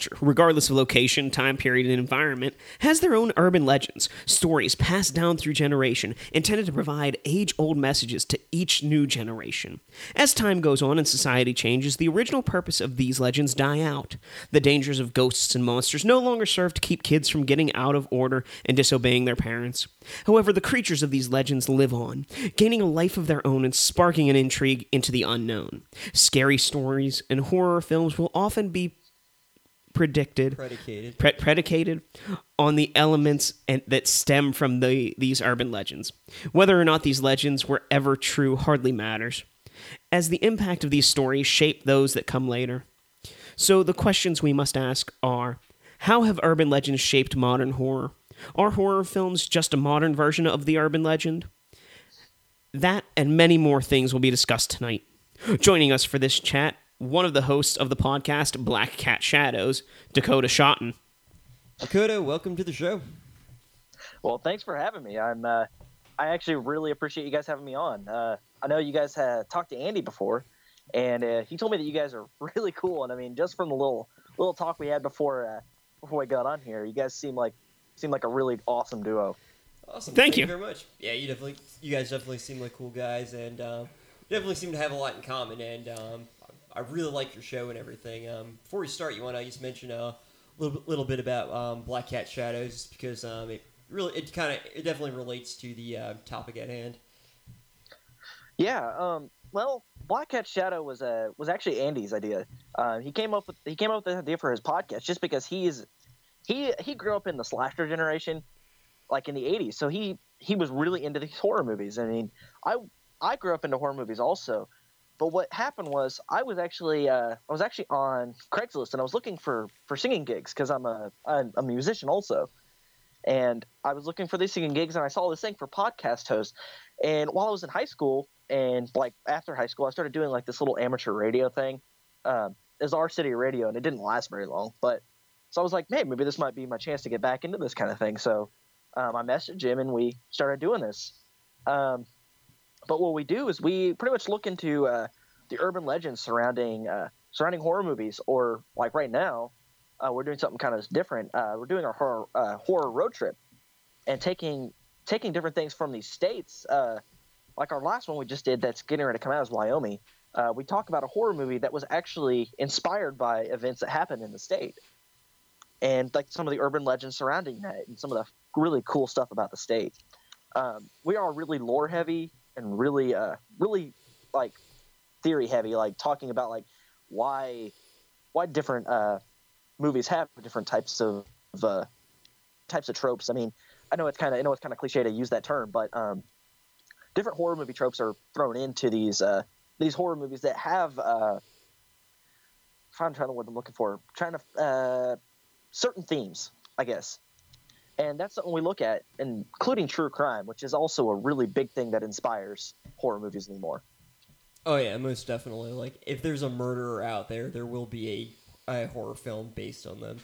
Culture, regardless of location, time period, and environment, has their own urban legends, stories passed down through generation, intended to provide age old messages to each new generation. As time goes on and society changes, the original purpose of these legends die out. The dangers of ghosts and monsters no longer serve to keep kids from getting out of order and disobeying their parents. However, the creatures of these legends live on, gaining a life of their own and sparking an intrigue into the unknown. Scary stories and horror films will often be predicted Predicated. pre- predicated on the elements and, that stem from the, these urban legends. Whether or not these legends were ever true hardly matters, as the impact of these stories shape those that come later. So the questions we must ask are how have urban legends shaped modern horror? Are horror films just a modern version of the urban legend? That and many more things will be discussed tonight. Joining us for this chat, one of the hosts of the podcast Black Cat Shadows, Dakota Shotton. Dakota, welcome to the show. Well, thanks for having me. I'm uh, I actually really appreciate you guys having me on. Uh, I know you guys had talked to Andy before, and uh, he told me that you guys are really cool. And I mean, just from the little little talk we had before uh, before we got on here, you guys seem like seem like a really awesome duo. Awesome. Thank you. very much. Yeah, you definitely, you guys definitely seem like cool guys, and um, definitely seem to have a lot in common. And um, I really like your show and everything. Um, before we start, you want to just mention a little, bit- little bit about um, Black Cat Shadows because um, it really, it kind of, it definitely relates to the uh, topic at hand. Yeah. Um. Well, Black Cat Shadow was uh, was actually Andy's idea. Uh, he came up with he came up with the idea for his podcast just because he's he he grew up in the slasher generation, like in the '80s. So he he was really into these horror movies. I mean, I I grew up into horror movies also. But what happened was I was actually uh, I was actually on Craigslist and I was looking for for singing gigs because I'm a I'm a musician also, and I was looking for these singing gigs and I saw this thing for podcast host. And while I was in high school and like after high school, I started doing like this little amateur radio thing. Um, our city radio and it didn't last very long, but so I was like, hey, maybe this might be my chance to get back into this kind of thing. So um, I messaged him and we started doing this. Um, but what we do is we pretty much look into uh, the urban legends surrounding uh, surrounding horror movies, or like right now, uh, we're doing something kind of different. Uh, we're doing our horror uh, horror road trip and taking taking different things from these states. Uh, like our last one we just did, that's getting ready to come out is Wyoming. We talk about a horror movie that was actually inspired by events that happened in the state, and like some of the urban legends surrounding that, and some of the really cool stuff about the state. Um, we are really lore heavy and really, uh, really like theory heavy, like talking about like why why different uh, movies have different types of uh, types of tropes. I mean, I know it's kind of I know it's kind of cliche to use that term, but um, different horror movie tropes are thrown into these uh, these horror movies that have uh, I'm trying to what I'm looking for, trying to uh, certain themes, I guess. And that's something we look at, including true crime, which is also a really big thing that inspires horror movies anymore. Oh yeah, most definitely. Like if there's a murderer out there, there will be a, a horror film based on them.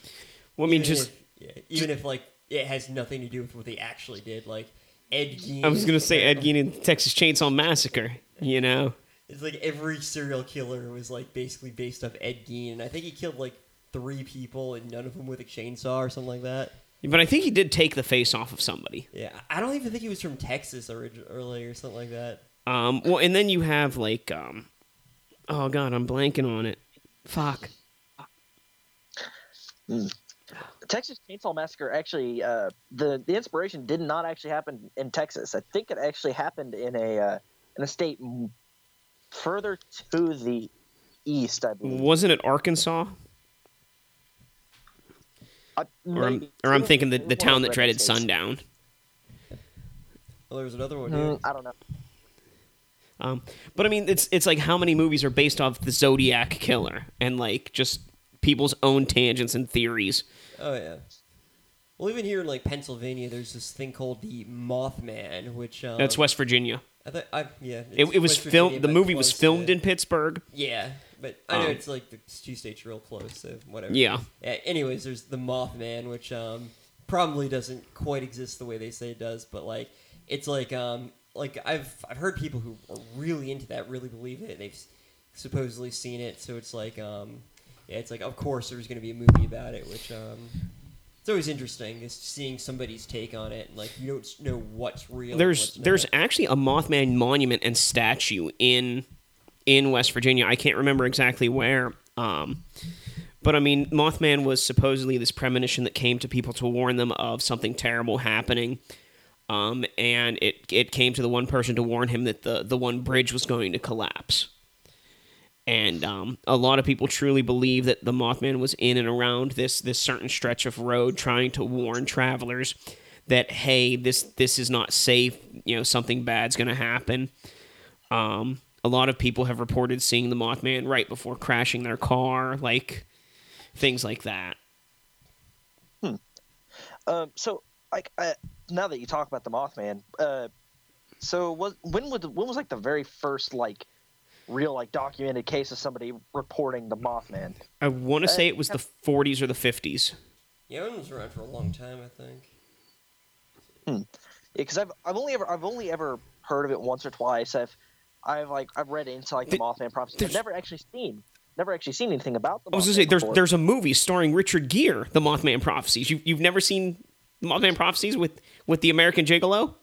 Well, I mean, Even just if, yeah, even if like it has nothing to do with what they actually did. Like Ed Gein. I was gonna say Ed Gein and Texas Chainsaw Massacre. You know, It's like every serial killer was like basically based off Ed Gein, and I think he killed like three people, and none of them with a chainsaw or something like that. But I think he did take the face off of somebody. Yeah, I don't even think he was from Texas originally or something like that. Um, well, and then you have like, um, oh god, I'm blanking on it. Fuck. The Texas Chainsaw Massacre actually, uh, the the inspiration did not actually happen in Texas. I think it actually happened in a uh, in a state further to the east. I believe. Wasn't it Arkansas? I- Or I'm, or I'm thinking the, the town that dreaded sundown. Well, there was another one here. Mm, I don't know. Um, but I mean, it's it's like how many movies are based off the Zodiac killer and like just people's own tangents and theories. Oh yeah. Well, even here in like Pennsylvania, there's this thing called the Mothman, which um, That's West Virginia. I thought I yeah. It, it was filmed. The movie was filmed in Pittsburgh. Yeah, but I know Um, it's like the two states real close, so whatever. Yeah. Yeah. Anyways, there's the Mothman, which um probably doesn't quite exist the way they say it does, but like it's like um like I've I've heard people who are really into that really believe it. They've supposedly seen it, so it's like um yeah, it's like of course there's going to be a movie about it, which um, it's always interesting is seeing somebody's take on it. And, like you don't know what's real. There's what's there's actually a Mothman monument and statue in in West Virginia. I can't remember exactly where. Um, but I mean, Mothman was supposedly this premonition that came to people to warn them of something terrible happening. Um, and it it came to the one person to warn him that the the one bridge was going to collapse. And um, a lot of people truly believe that the Mothman was in and around this this certain stretch of road, trying to warn travelers that hey, this this is not safe. You know, something bad's going to happen. Um, a lot of people have reported seeing the Mothman right before crashing their car, like things like that. Hmm. Um, so, like, uh, now that you talk about the Mothman, uh, so was when was when was like the very first like real like documented case of somebody reporting the Mothman? I want to say it was the 40s or the 50s. yeah, it was around for a long time, I think. Hmm. because I've I've only ever I've only ever heard of it once or twice. I've I've like I've read into like the Th- Mothman prophecy. I've never actually seen never actually seen anything about the. I was gonna say there's before. there's a movie starring Richard Gere, The Mothman Prophecies. You you've never seen The Mothman Prophecies with with the American Gigolo?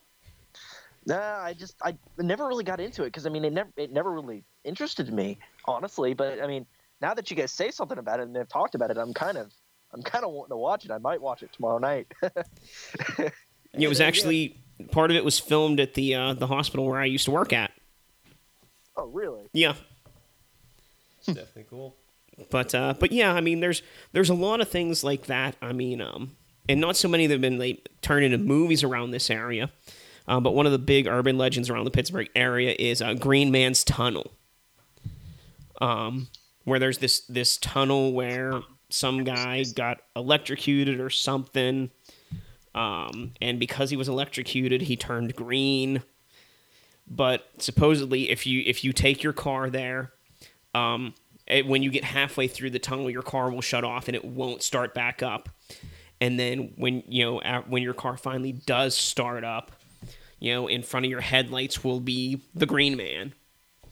Nah, I just I never really got into it because I mean it never it never really interested me honestly. But I mean now that you guys say something about it and they've talked about it, I'm kind of I'm kind of wanting to watch it. I might watch it tomorrow night. It was actually part of it was filmed at the uh, the hospital where I used to work at. Oh really? Yeah, It's definitely cool. but uh, but yeah, I mean, there's there's a lot of things like that. I mean, um, and not so many that have been like turned into movies around this area. Uh, but one of the big urban legends around the Pittsburgh area is uh, Green Man's Tunnel, um, where there's this this tunnel where some guy got electrocuted or something, um, and because he was electrocuted, he turned green. But supposedly, if you if you take your car there, um, it, when you get halfway through the tunnel, your car will shut off and it won't start back up. And then when you know at, when your car finally does start up, you know in front of your headlights will be the Green Man.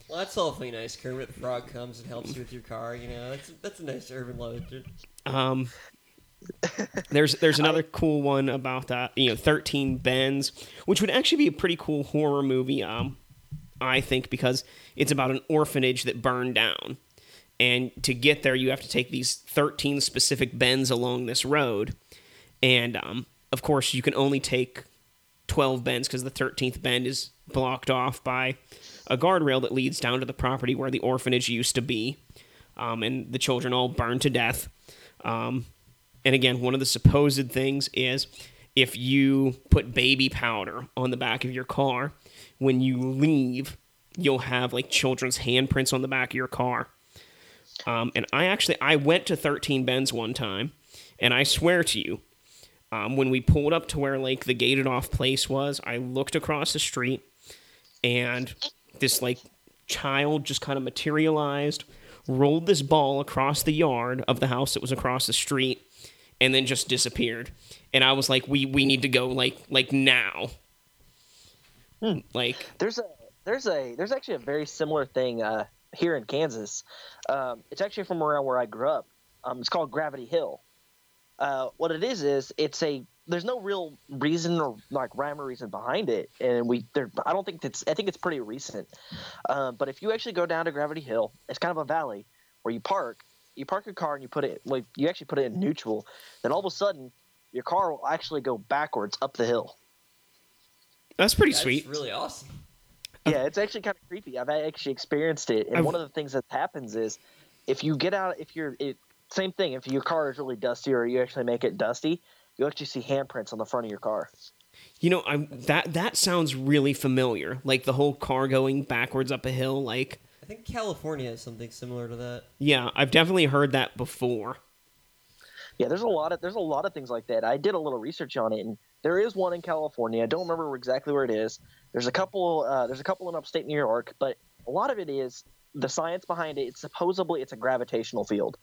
Well, that's awfully nice. Kermit the Frog comes and helps you with your car. You know, that's that's a nice urban legend. Um, there's there's another cool one about that you know 13 Bends, which would actually be a pretty cool horror movie. Um, I think because it's about an orphanage that burned down, and to get there you have to take these 13 specific bends along this road, and um, of course you can only take 12 bends because the 13th bend is blocked off by a guardrail that leads down to the property where the orphanage used to be, um, and the children all burned to death. Um, and again, one of the supposed things is if you put baby powder on the back of your car, when you leave, you'll have like children's handprints on the back of your car. Um, and I actually I went to 13 Bends one time, and I swear to you, um, when we pulled up to where like the gated off place was, I looked across the street, and this like child just kind of materialized, rolled this ball across the yard of the house that was across the street, and then just disappeared. And I was like, we we need to go like like now. Like There's a there's a there's actually a very similar thing uh, here in Kansas. Um, it's actually from around where I grew up. Um, it's called Gravity Hill. Uh, what it is is it's a there's no real reason or like rhyme or reason behind it, and we there I don't think it's I think it's pretty recent. Um, but if you actually go down to Gravity Hill, it's kind of a valley where you park. You park your car and you put it like you actually put it in neutral. Then all of a sudden, your car will actually go backwards up the hill. that's pretty That's sweet. really awesome. Yeah, it's actually kind of creepy. I've actually experienced it, and I've- one of the things that happens is if you get out, if you're it, same thing. If your car is really dusty, or you actually make it dusty, you actually see handprints on the front of your car. You know, I that that sounds really familiar. Like the whole car going backwards up a hill. Like, I think California has something similar to that. yeah, I've definitely heard that before. Yeah, there's a lot of there's a lot of things like that. I did a little research on it, and there is one in California. I don't remember exactly where it is. There's a couple. Uh, there's a couple in upstate New York, but a lot of it is the science behind it. It's supposedly it's a gravitational field.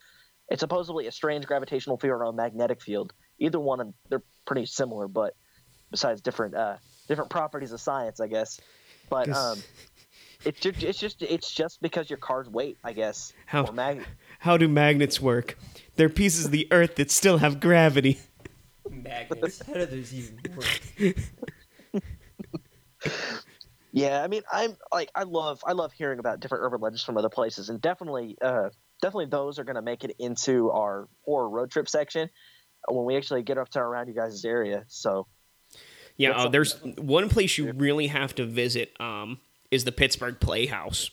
It's supposedly a strange gravitational field or a magnetic field. Either one, they're pretty similar, but besides different uh, different properties of science, I guess. But um, it's just, it's just it's just because your car's weight, I guess. How- Or mag- How do magnets work? They're pieces of the earth that still have gravity. Magnets. How do those even work? Yeah, I mean, I'm like, I love, I love hearing about different urban legends from other places, and definitely, uh, definitely those are going to make it into our horror road trip section when we actually get up to around you guys' area. So, Yeah, uh, there's one place you really have to visit um, is the Pittsburgh Playhouse.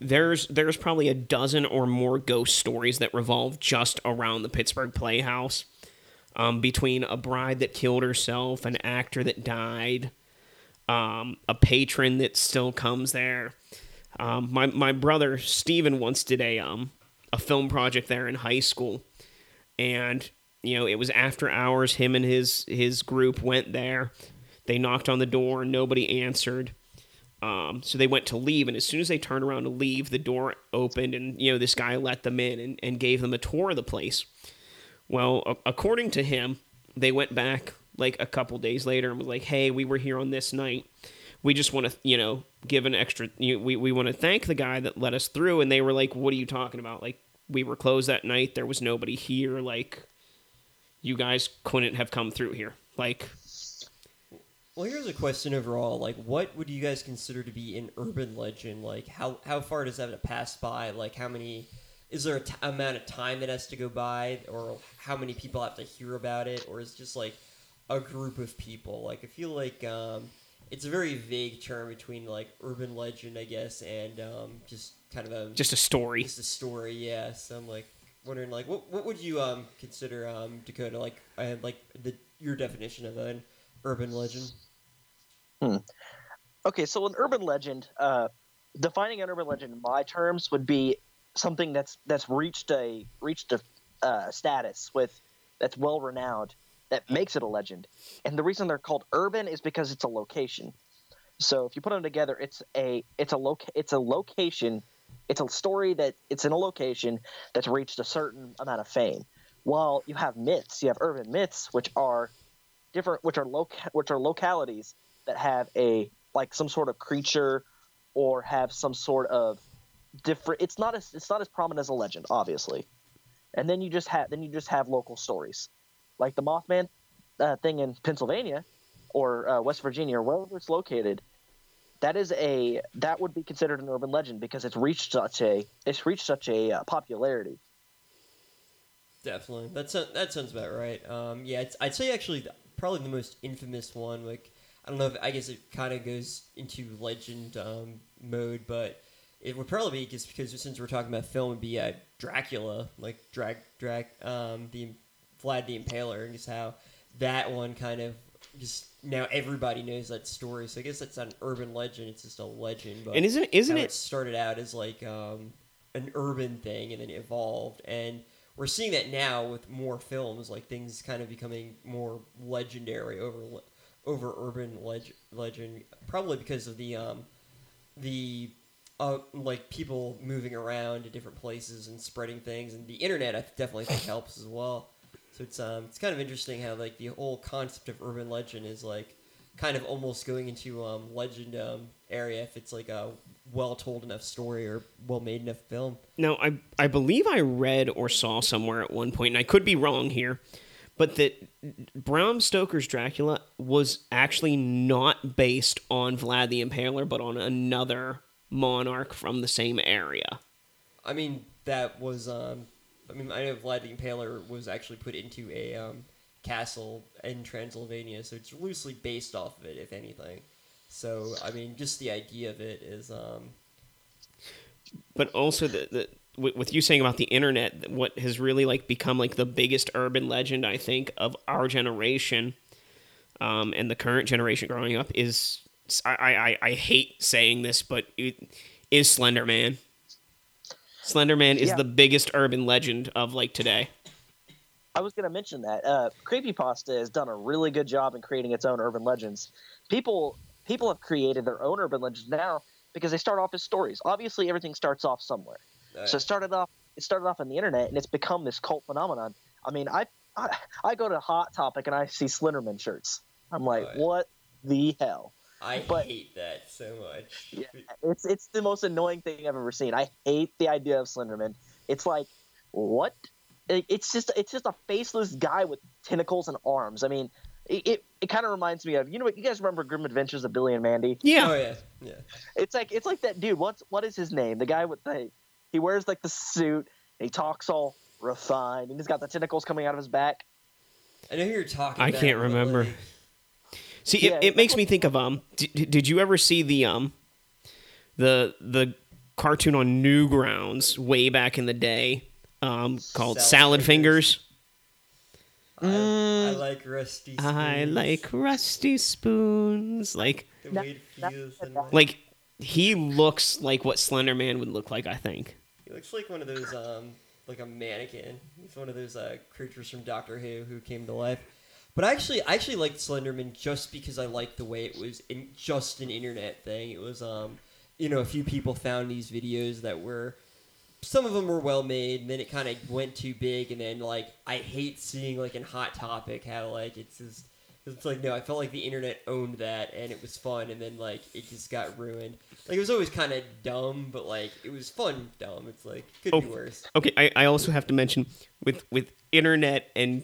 There's there's probably a dozen or more ghost stories that revolve just around the Pittsburgh Playhouse. Um, between a bride that killed herself, an actor that died, um, a patron that still comes there. Um, my my brother Steven once did a um a film project there in high school, and you know it was after hours. Him and his his group went there. They knocked on the door, nobody answered. Um, so they went to leave, and as soon as they turned around to leave, the door opened, and you know this guy let them in and, and gave them a tour of the place. Well, a- according to him, they went back like a couple days later and was like, "Hey, we were here on this night. We just want to, you know, give an extra. You we we want to thank the guy that let us through." And they were like, "What are you talking about? Like, we were closed that night. There was nobody here. Like, you guys couldn't have come through here. Like, Well, here's a question overall. Like, what would you guys consider to be an urban legend? Like, how how far does that have to pass by? Like, how many? Is there a t- amount of time that has to go by, or how many people have to hear about it, or is it just like a group of people? Like, I feel like um, it's a very vague term between like urban legend, I guess, and um, just kind of a just a story." just a story. Yeah. So I'm like wondering, like, what what would you um consider um Dakota like uh, like the your definition of an urban legend? okay, so an urban legend, uh, defining an urban legend in my terms would be something that's that's reached a reached a uh, status with that's well renowned that makes it a legend. And the reason they're called urban is because it's a location. So if you put them together, it's a it's a loc it's a location, it's a story that it's in a location that's reached a certain amount of fame. While you have myths, you have urban myths, which are different, which are loca- which are localities that have a like some sort of creature or have some sort of different. It's not as it's not as prominent as a legend, obviously. And then you just have then you just have local stories, like the Mothman uh, thing in Pennsylvania or uh, West Virginia or wherever it's located. That is a that would be considered an urban legend because it's reached such a it's reached such a uh, popularity. Definitely, that sounds that sounds about right. Um, yeah, I'd say actually probably the most infamous one. Like I don't know if I guess it kind of goes into legend um, mode, but it would probably be just because since we're talking about film, it'd be uh, Dracula, like drag drag um, the Vlad the Impaler, and just how that one kind of just now everybody knows that story. So I guess that's not an urban legend; it's just a legend. But And isn't isn't how it started out as like um, an urban thing and then evolved and we're seeing that now with more films like things kind of becoming more legendary over over urban leg- legend probably because of the um, the uh, like people moving around to different places and spreading things and the internet I definitely think helps as well. So it's um it's kind of interesting how like the whole concept of urban legend is like kind of almost going into um, legend um, area if it's like a well told enough story or well made enough film. Now, I I believe I read or saw somewhere at one point, and I could be wrong here, but that Bram Stoker's Dracula was actually not based on Vlad the Impaler, but on another monarch from the same area. I mean that was um, I mean I know Vlad the Impaler was actually put into a um, castle in Transylvania, so it's loosely based off of it, if anything. So I mean, just the idea of it is um, But also the, the with with you saying about the internet, what has really like become like the biggest urban legend I think of our generation, um, and the current generation growing up is I I, I hate saying this, but it is Slender Man. Slender Man is Yeah. the biggest urban legend of like today. I was going to mention that uh, creepypasta has done a really good job in creating its own urban legends. People people have created their own urban legends now because they start off as stories. Obviously, everything starts off somewhere. So it started off it started off on the internet and it's become this cult phenomenon. I mean, I I, I go to Hot Topic and I see Slenderman shirts. I'm like, yeah. what the hell? I But- hate that so much. Yeah. It's it's the most annoying thing I've ever seen. I hate the idea of Slenderman. It's like what? It- It's just it's just a faceless guy with tentacles and arms. I mean, it it, it kind of reminds me of you know what you guys remember Grim Adventures of Billy and Mandy? Yeah. Oh yeah, yeah. It's like it's like that dude. What's what is his name? The guy with the he wears like the suit. And he talks all refined, and he's got the tentacles coming out of his back. I know who you're talking. I about, can't remember. like, See, Yeah, it, it makes me think of um. D- d- did you ever see the um, the the cartoon on Newgrounds way back in the day, um, called Salad Salad Fingers? I, I like rusty. Mm. I spoons, like rusty spoons. Like, the No, way it that- feels. that- in my- like he looks like what Slender Man would look like. I think. He looks like one of those, um, like a mannequin. He's one of those uh, creatures from Doctor Who who came to life. But I actually, I actually liked Slenderman just because I liked the way it was in just an internet thing. It was, um, you know, a few people found these videos that were, some of them were well made, and then it kind of went too big, and then like I hate seeing like in Hot Topic how like it's just. It's like no, I felt like the internet owned that, and it was fun, and then like it just got ruined. Like it was always kind of dumb, but like it was fun dumb. It's like could be Oh. worse. Okay, I, I also have to mention with with internet and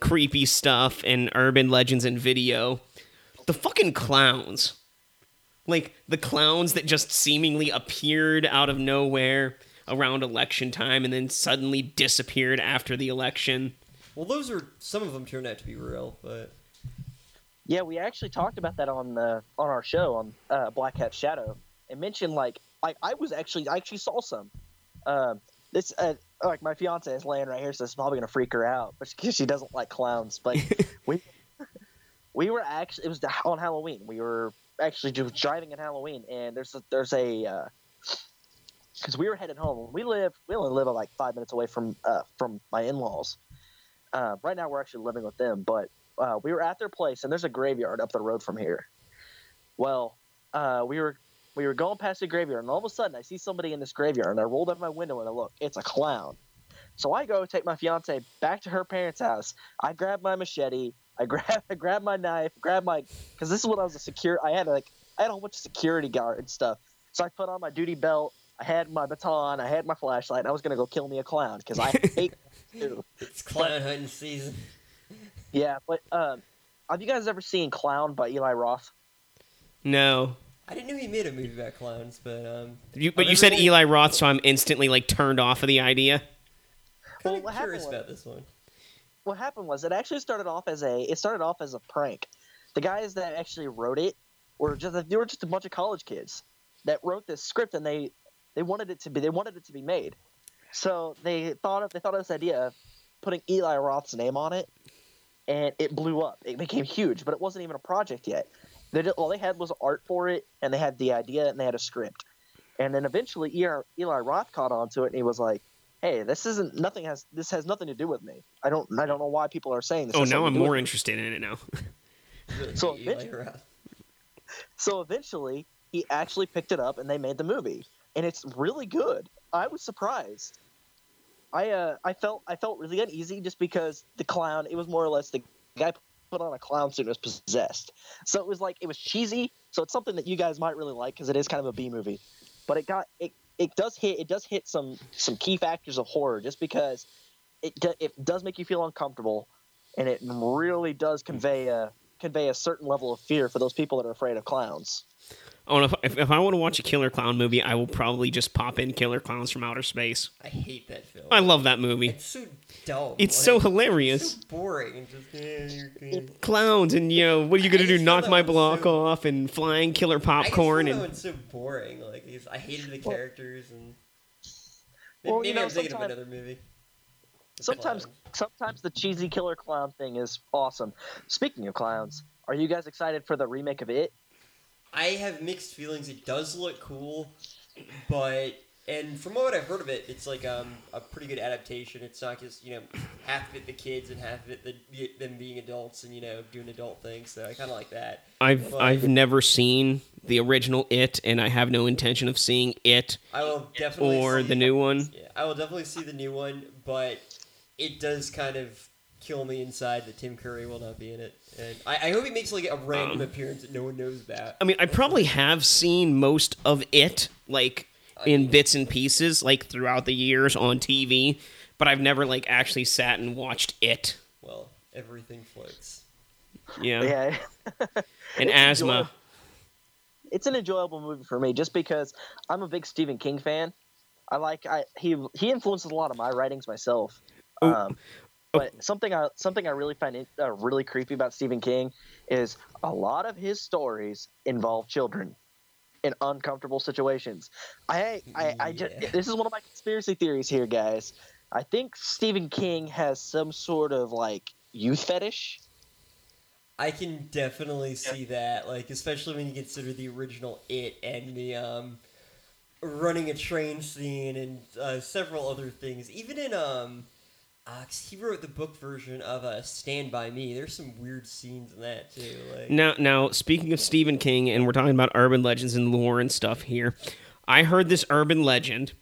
creepy stuff and urban legends and video, the fucking clowns. Like the clowns that just seemingly appeared out of nowhere around election time and then suddenly disappeared after the election. Well, those are some of them turned out to be real, but Yeah, we actually talked about that on the on our show on uh, Black Cat Shadow and mentioned like like I was actually I actually saw some. Um, this uh, like my fiance is laying right here, so it's probably gonna freak her out, but because she doesn't like clowns. But we we were actually it was on Halloween. We were actually just driving at Halloween, and there's a, there's a because we were headed home. We live we only live like five minutes away from uh, from my in laws. Uh, right now we're actually living with them, but uh, we were at their place, and there's a graveyard up the road from here. Well, uh, we were we were going past the graveyard, and all of a sudden I see somebody in this graveyard, and I rolled up my window and I look, it's a clown. So I go take my fiance back to her parents' house. I grab my machete, I grab I grab my knife, grab my because this is when I was a secure. I had like I had a whole bunch of security guard and stuff. So I put on my duty belt. I had my baton. I had my flashlight. And I was gonna go kill me a clown because I hate. too. it's clown hunting season. Yeah, but um, have you guys ever seen Clown by Eli Roth? No. I didn't know he made a movie about clowns, but um, You, but you said never- Eli Roth, so I'm instantly like turned off of the idea. kind Well, of what curious happened about this one. What happened was it actually started off as a it started off as a prank. The guys that actually wrote it were just they were just a bunch of college kids that wrote this script and they they wanted it to be they wanted it to be made. So they thought of they thought of this idea of putting Eli Roth's name on it, and it blew up. It became huge, but it wasn't even a project yet. They did, all they had was art for it, and they had the idea and they had a script. And then eventually Eli, Eli Roth caught on to it, and he was like, "Hey, this isn't nothing has this has nothing to do with me. I don't I don't know why people are saying this." Oh, has now I'm to do more me." interested in it now. So hate Eli eventually- Roth. So eventually, he actually picked it up, and they made the movie, and it's really good. I was surprised. I uh I felt I felt really uneasy just because the clown. It was more or less the guy put on a clown suit and was possessed. So it was like it was cheesy. So it's something that you guys might really like because it is kind of a B movie, but it got it it does hit it does hit some some key factors of horror just because it do, it does make you feel uncomfortable, and it really does convey a convey a certain level of fear for those people that are afraid of clowns. Oh, and if, if, if I want to watch a killer clown movie, I will probably just pop in Killer Clowns from Outer Space. I hate that film. I love that movie. It's so dumb. It's like, so it's hilarious. so boring. just yeah, you're good. Clowns and you know what are you gonna I do? Knock my block so- off and flying killer I just popcorn found and one's so boring. Like it's- I hated the Well- characters and maybe, Well, maybe know, I'm thinking of another movie. The Sometimes, Clown. sometimes the cheesy killer clown thing is awesome. Speaking of clowns, are you guys excited for the remake of it? I have mixed feelings. It does look cool, but and from what I've heard of it, it's like um, a pretty good adaptation. It's not just you know half of it the kids and half of it the, them being adults and you know doing adult things. So I kind of like that. I've But- I've never seen the original It, and I have no intention of seeing it I will definitely or the new one. Yeah, I will definitely see the new one, but it does kind of kill me inside that Tim Curry will not be in it. And I, I hope he makes like a random Um, appearance that no one knows about. I mean, I probably have seen most of it, like in bits and pieces, like throughout the years on TV, but I've never like actually sat and watched it. Well, everything floats. Yeah, Yeah, and It's asthma. enjoyable. it's an enjoyable movie for me just because I'm a big Stephen King fan. I like I he he influences a lot of my writings myself. Um, but something I something I really find uh, really creepy about Stephen King is a lot of his stories involve children in uncomfortable situations. I I, I just Yeah. this is one of my conspiracy theories here, guys. I think Stephen King has some sort of like youth fetish. I can definitely see that, like especially when you consider the original It and the um, running a train scene and uh, several other things. Even in um, uh, he wrote the book version of uh, Stand by Me. There's some weird scenes in that too. Like Now, now speaking of Stephen King, and we're talking about urban legends and lore and stuff here. I heard this urban legend,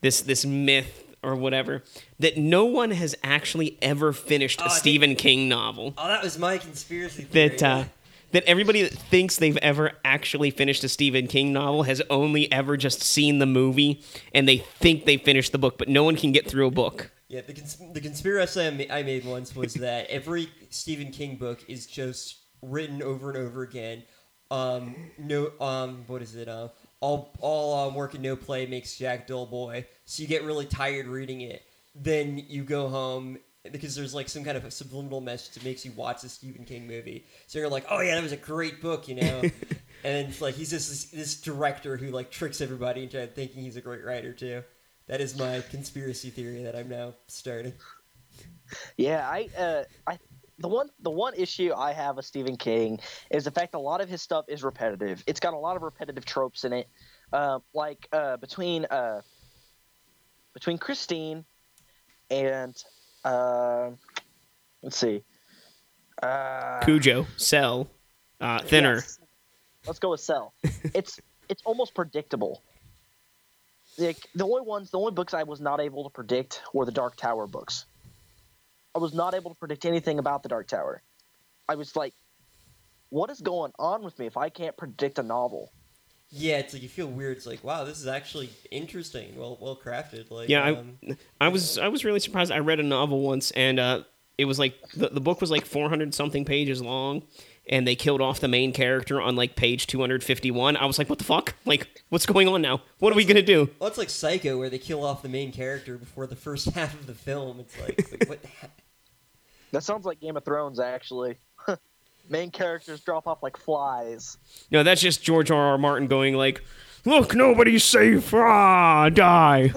this this myth or whatever, that no one has actually ever finished Oh, a I think- Stephen King novel. oh, that was my conspiracy theory. That uh, that everybody that thinks they've ever actually finished a Stephen King novel has only ever just seen the movie, and they think they finished the book, but no one can get through a book. Yeah, the, cons- the conspiracy I, ma- I made once was that every Stephen King book is just written over and over again. Um, no, um, what is it? Uh, all all um, work and no play makes Jack dull boy. So you get really tired reading it. Then you go home because there's like some kind of a subliminal message that makes you watch the Stephen King movie. So you're like, oh yeah, that was a great book, you know. and it's like he's just this, this director who like tricks everybody into thinking he's a great writer too. That is my conspiracy theory that I'm now starting. Yeah, I, uh, I, the one, the one issue I have with Stephen King is the fact a lot of his stuff is repetitive. It's got a lot of repetitive tropes in it, uh, like uh, between uh, between Christine and uh, let's see, uh, Cujo, Cell, uh, Thinner. yes. Let's go with Cell. it's it's almost predictable. Like the only ones, the only books I was not able to predict were the Dark Tower books. I was not able to predict anything about the Dark Tower. I was like, what is going on with me if I can't predict a novel? Yeah, it's like you feel weird. It's like, wow, this is actually interesting, well well crafted. Like, Yeah, I- um, I was I was really surprised. I read a novel once, and uh, it was like the, the book was like 400 something pages long, and they killed off the main character on like page 251. I was like, what the fuck? Like, what's going on now? What are we gonna do? well, it's like Psycho, where they kill off the main character before the first half of the film. It's like, like what? the heck? That sounds like Game of Thrones, actually. Main characters drop off like flies. No, that's just George R. R. Martin going like, look, nobody's safe. Ah, die.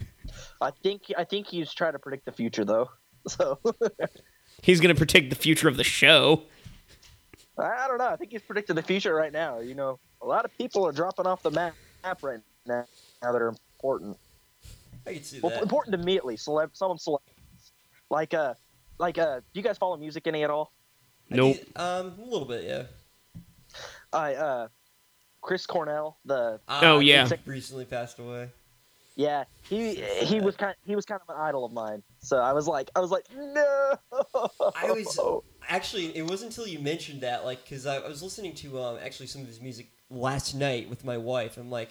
I think I think he's trying to predict the future, though. So He's gonna predict the future of the show. I don't know. I think he's predicting the future right now. You know, a lot of people are dropping off the map right now, now that are important. I can see Well, that. important to me at least. Celeb, someone celeb, like uh, like uh, do you guys follow music any at all? I Nope. do- um, a little bit, yeah. I uh, Chris Cornell, the Oh, Uh, yeah. he recently passed away. yeah, he he was kind he was kind of an idol of mine. So I was like, I was like, no. I was actually. It wasn't until you mentioned that, like, because I, I was listening to um actually some of his music last night with my wife. I'm like,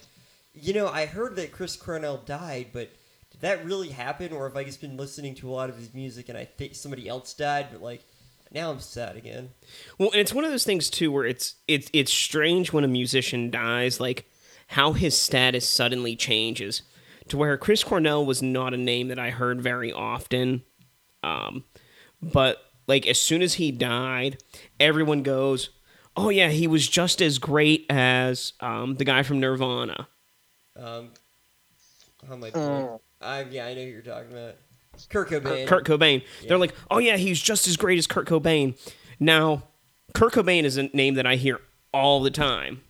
you know, I heard that Chris Cornell died, but did that really happen, or have I just been listening to a lot of his music and I think somebody else died? But like, now I'm sad again. Well, and it's one of those things too where it's it's it's strange when a musician dies, like how his status suddenly changes to where Chris Cornell was not a name that I heard very often. Um, but like as soon as he died, everyone goes, "Oh yeah, he was just as great as um, the guy from Nirvana." Um, how am I? Mm. I yeah, I know who you're talking about. Kurt Cobain. Kurt Cobain. Yeah. They're like, "Oh yeah, he's just as great as Kurt Cobain." Now, Kurt Cobain is a name that I hear all the time.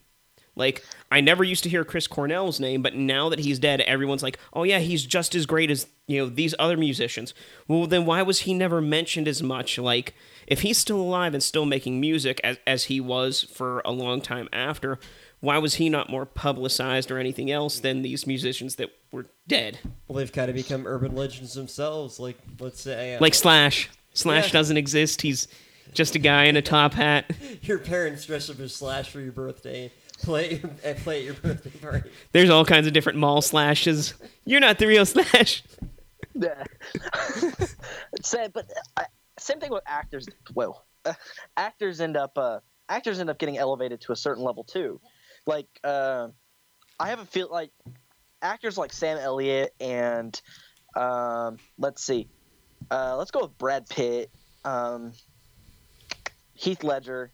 Like, I never used to hear Chris Cornell's name, but now that he's dead, everyone's like, "Oh yeah, he's just as great as you know these other musicians." Well, then why was he never mentioned as much? Like, if he's still alive and still making music as as he was for a long time after, why was he not more publicized or anything else than these musicians that were dead? Well, they've kind of become urban legends themselves. Like, let's say, uh, Like Slash. Slash Yeah. doesn't exist. He's just a guy in a top hat. Your parents dress up as Slash for your birthday. Play at your, play at your birthday party. There's all kinds of different mall slashes. You're not the real Slash. Yeah. it's sad, but uh, same thing with actors. Well, uh, actors end up uh, actors end up getting elevated to a certain level too. Like uh, I have a feel like actors like Sam Elliott and um, let's see, uh, let's go with Brad Pitt, um, Heath Ledger,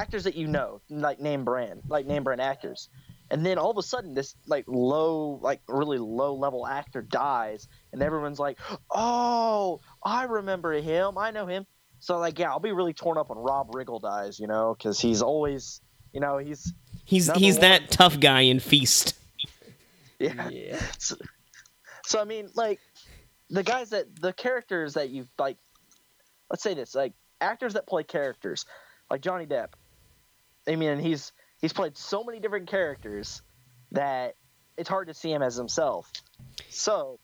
actors that you know, like name brand, like name brand actors. And then all of a sudden, this like low, like really low level actor dies, and everyone's like, "Oh, I remember him. I know him." So like, yeah, I'll be really torn up when Rob Riggle dies, you know, because he's always, you know, he's He's he's one. that tough guy in Feast. yeah. Yeah. So, so I mean, like the guys that the characters that you like. Let's say this, like actors that play characters, like Johnny Depp. I mean, he's he's played so many different characters that it's hard to see him as himself. So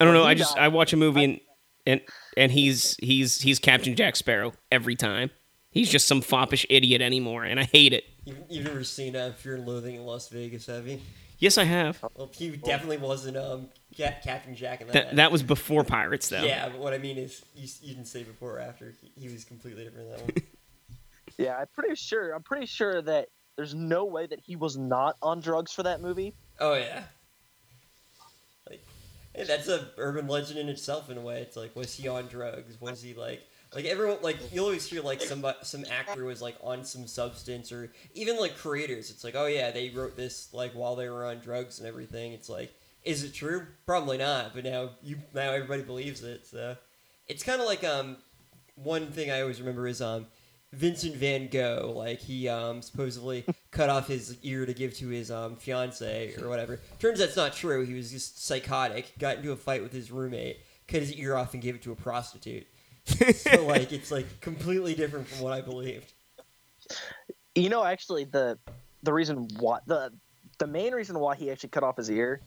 I don't know. I just died. I watch a movie and and and he's he's he's Captain Jack Sparrow every time. He's just some foppish idiot anymore, and I hate it. You've, you've never seen uh, Fear and Loathing in Las Vegas, have you? Yes, I have. Well, he definitely wasn't um, Ca- Captain Jack in that. That that was before Pirates, though. Yeah, but what I mean is, you, you didn't say before or after. He, he was completely different in that one. yeah, I'm pretty sure. I'm pretty sure that there's no way that he was not on drugs for that movie. Oh yeah. Like, hey, that's a urban legend in itself in a way. It's like, was he on drugs? Was he like, like everyone like you always hear like some some actor was like on some substance or even like creators. It's like, oh yeah, they wrote this like while they were on drugs and everything. It's like, is it true? Probably not. But now you now everybody believes it. So it's kind of like um one thing I always remember is um Vincent Van Gogh, like he um, supposedly cut off his ear to give to his um, fiance or whatever. Turns out it's not true. He was just psychotic. Got into a fight with his roommate, cut his ear off, and gave it to a prostitute. so like it's like completely different from what I believed. You know, actually, the the reason why the the main reason why he actually cut off his ear,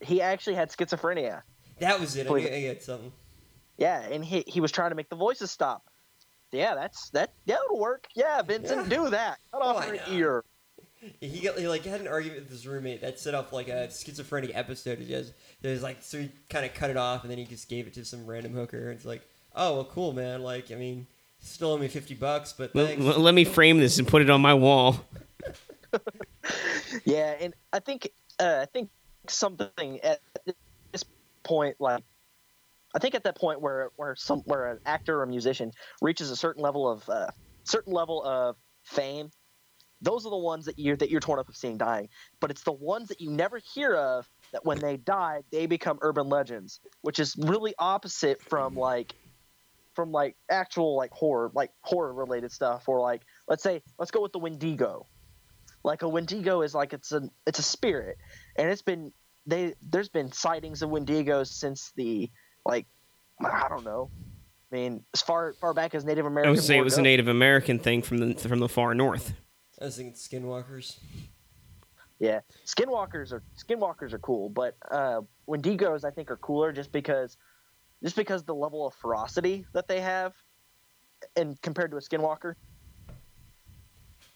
he actually had schizophrenia. That was it. I, I get something. Yeah, and he he was trying to make the voices stop. Yeah, that's that. Yeah, it'll work. Yeah, Vincent, do that. Cut off Why your not? ear. He got he like had an argument with his roommate that set off like a schizophrenic episode. He just it was like so he kind of cut it off and then he just gave it to some random hooker. And It's like, oh well, cool man. Like I mean, he still owe me fifty bucks, but Well, thanks. well, let me frame this and put it on my wall. Yeah, and I think uh, I think something at this point, like I think at that point where where some where an actor or a musician reaches a certain level of uh, certain level of fame, those are the ones that you're that you're torn up of seeing dying. But it's the ones that you never hear of that when they die, they become urban legends, which is really opposite from like from like actual like horror like horror related stuff or like let's say let's go with the Wendigo like a Wendigo is like it's a it's a spirit, and it's been they there's been sightings of Wendigos since the like I don't know. I mean, as far far back as Native American. I would say it lore was a. Native American thing from the from the far north. I was thinking skinwalkers. Yeah, skinwalkers are skinwalkers are cool, but uh, Wendigos I think are cooler just because just because the level of ferocity that they have, and compared to a skinwalker.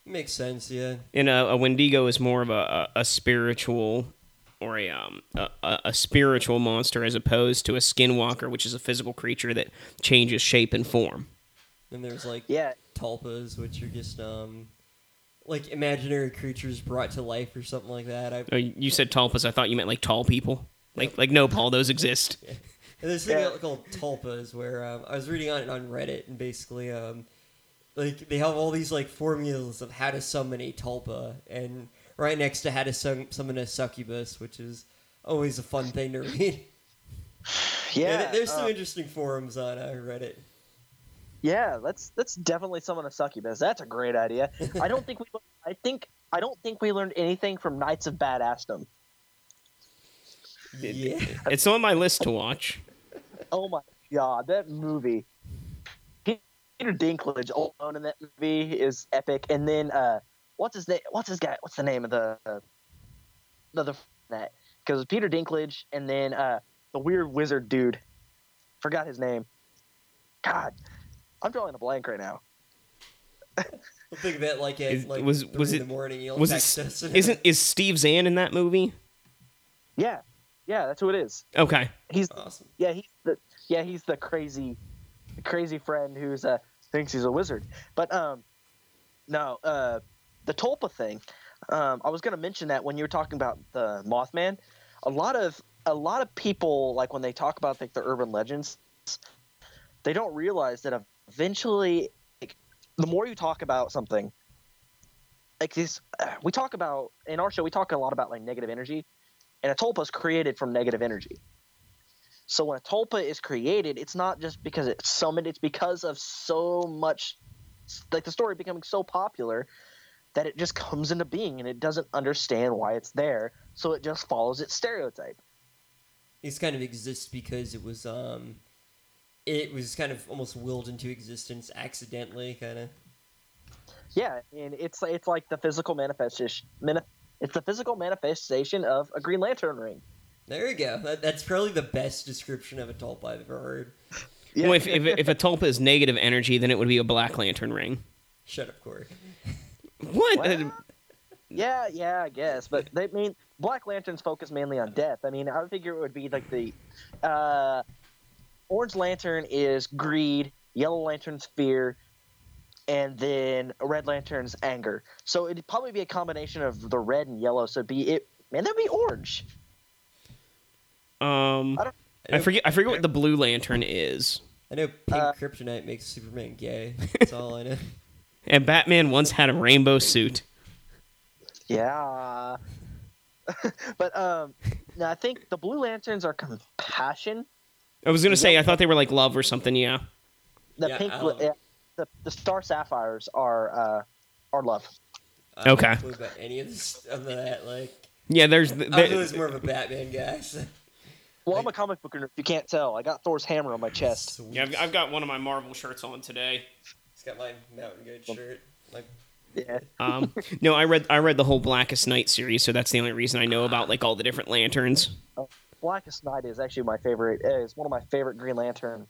Makes sense, yeah. And a, a Wendigo is more of a, a, a spiritual or a, um, a a a spiritual monster as opposed to a skinwalker, which is a physical creature that changes shape and form. And there's like Yeah, tulpas, which are just um like imaginary creatures brought to life or something like that. I Oh, you said tulpas. I thought you meant like tall people. Like like no, Paul, those exist. And there's this thing Yeah. called tulpas where um, I was reading on it on Reddit and basically um, like they have all these like formulas of how to summon a tulpa and right next to how to sum- summon a succubus, which is always a fun thing to read. yeah. th- there's some uh, interesting forums on uh, Reddit. Yeah, let's let's definitely summon a succubus. That's a great idea. I don't think we. I think I don't think we learned anything from Knights of Badassdom. Yeah, It's on my list to watch. Oh my god, that movie! Peter Dinklage alone in that movie is epic. And then uh, what's his name? What's his guy? What's the name of the the the that? Because Peter Dinklage and then uh, the weird wizard dude. Forgot his name. God, I'm drawing a blank right now. We'll think of it like at Is- like was- three was in it- the morning. You'll Was text it? us. Isn't is Steve Zahn in that movie? Yeah, yeah, that's who it is. Okay. He's awesome? yeah, he's the yeah, he's the crazy, crazy friend who's uh thinks he's a wizard. But um, no, uh, the Tulpa thing. Um, I was gonna mention that when you were talking about the Mothman, a lot of a lot of people like when they talk about like the urban legends, they don't realize that eventually, like, the more you talk about something, like this, we talk about in our show we talk a lot about like negative energy, and a tulpa is created from negative energy. So when a tulpa is created, it's not just because it's summoned; it's because of so much, like the story becoming so popular that it just comes into being and it doesn't understand why it's there, so it just follows its stereotype. It's kind of exists because it was um, it was kind of almost willed into existence accidentally, kind of. Yeah, and it's it's like the physical manifestation. Mani- it's the physical manifestation of a Green Lantern ring. There you go. That, that's probably the best description of a tulpa I've ever heard. Yeah. Well, if, if if a tulpa is negative energy, then it would be a Black Lantern ring. Shut up, Corey. What? Well, Yeah, yeah, I guess. But they mean Black Lanterns focus mainly on death. I mean, I would figure it would be like the uh, Orange Lantern is greed, Yellow Lantern's fear, and then Red Lantern's anger. So it'd probably be a combination of the red and yellow. So it'd be it. Man, that'd be orange. um, I don't- I forget. I forget what the Blue Lantern is. I know pink Uh, kryptonite makes Superman gay. That's all I know. And Batman once had a rainbow suit. Yeah. but um, no, I think the Blue Lanterns are compassion. I was gonna say I thought they were like love or something. Yeah. The Yeah, pink, I yeah, the the Star Sapphires are uh, are love. I don't Okay. have a clue about any of this of that. Like, Yeah. There's. I there- was more of a Batman guy. So. Well, I'm a comic book nerd. If you can't tell, I got Thor's hammer on my chest. Sweet. yeah, I've, I've got one of my Marvel shirts on today. He's got my Mountain Goat shirt. Like, Yeah. Um, no, I read I read the whole Blackest Night series, so that's the only reason I know about like all the different lanterns. Blackest Night is actually my favorite. uh, It's one of my favorite Green Lantern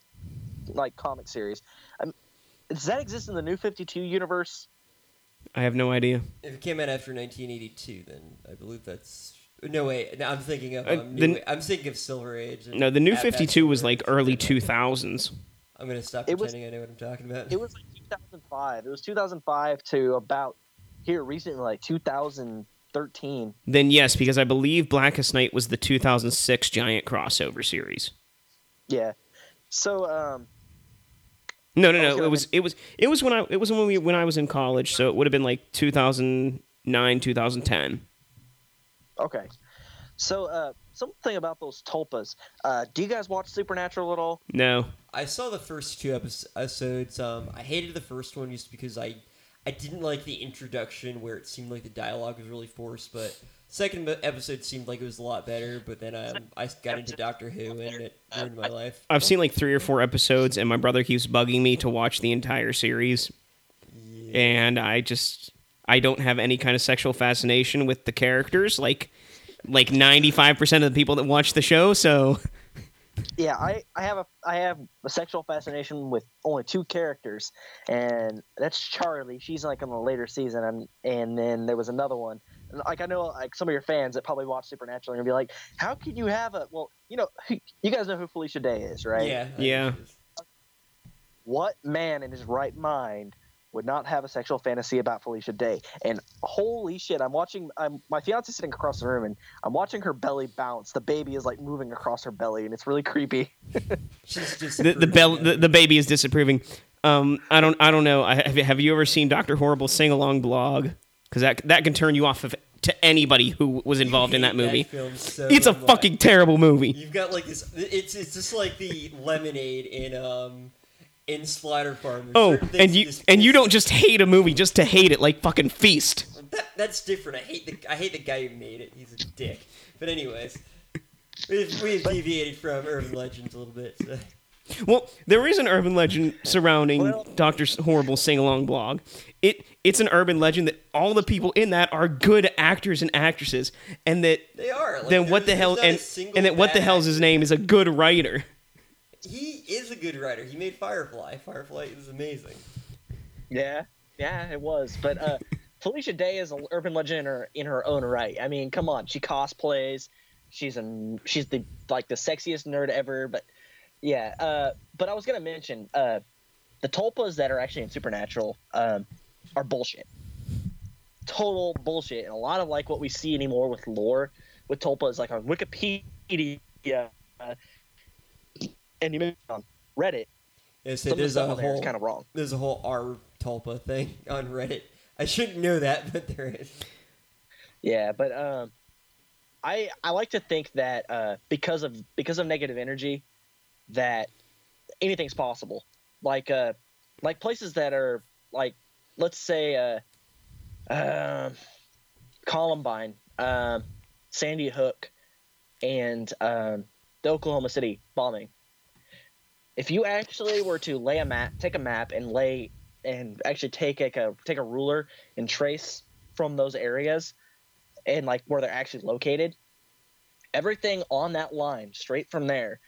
like comic series. Um, does that exist in the New Fifty Two universe? I have no idea. if it came out after 1982, then I believe that's. No wait, no, I'm thinking of. Uh, Um, the- new, I'm thinking of Silver Age. No, the New Fifty Two was like early two thousands. I'm gonna stop It was- pretending I know what I'm talking about. It was like 2005. It was 2005 to about here recently, like 2013. Then yes, because I believe Blackest Night was the two thousand six giant crossover series. Yeah. So um, No, no, no. gonna It was it was it was when I it was when we when I was in college, so it would have been like two thousand nine, two thousand ten. okay. So uh, something about those tulpas. Uh, do you guys watch Supernatural at all? No. I saw the first two episodes. Um, I hated the first one just because I, I didn't like the introduction where it seemed like the dialogue was really forced. But second episode seemed like it was a lot better. But then um, I got into Doctor Who and it ruined my life. I've seen like three or four episodes, and my brother keeps bugging me to watch the entire series, and I just I don't have any kind of sexual fascination with the characters, like like ninety five percent of the people that watch the show. So Yeah, I, I have a I have a sexual fascination with only two characters, and that's Charlie. She's like in the later season, and and then there was another one. And like I know, like some of your fans that probably watch Supernatural are gonna be like, "How can you have a well? You know, you guys know who Felicia Day is, right? Yeah. Yeah. think it is. What man in his right mind would not have a sexual fantasy about Felicia Day? And holy shit, I'm watching. I'm my fiance sitting across the room, and I'm watching her belly bounce. The baby is like moving across her belly, and it's really creepy. She's just the the, bell, the the baby is disapproving. Um, I don't I don't know. I, have, you- have you ever seen Doctor Horrible sing along blog? Because that that can turn you off of to anybody who was involved in that movie. film so It's a much. fucking terrible movie. You've got like this. It's it's just like the lemonade in um in Slider Farm. Oh, and you and you don't just hate a movie just to hate it, like fucking Feast. That, that's different. I hate the I hate the guy who made it. He's a dick. But anyways, we've we've deviated from urban legends a little bit. So. Well, there is an urban legend surrounding Well- Doctor Horrible sing along blog. It it's an urban legend that all the people in that are good actors and actresses, and that They are. Like, then what the hell there's not a and and that what the hell's his name is a good writer. He is a good writer. He made Firefly. Firefly is amazing. Yeah, yeah, it was. But uh, Felicia Day is an urban legend in her in her own right. I mean, come on, she cosplays. She's a she's the like the sexiest nerd ever. But yeah, uh, but I was gonna mention uh, the tulpas that are actually in Supernatural um, are bullshit. Total bullshit, and a lot of like what we see anymore with lore with tulpas, like on Wikipedia uh, and you on Reddit. Yeah, so Some of the there's a whole kind of wrong. there's a whole R Tulpa thing on Reddit. I shouldn't know that, but there is. Yeah, but um, I I like to think that uh, because of because of negative energy, that anything's possible. Like uh, like places that are like let's say uh, um Columbine, um, Sandy Hook, and um, the Oklahoma City bombing. If you actually were to lay a map, take a map and lay and actually take like a take a ruler and trace from those areas and like where they're actually located, everything on that line straight from there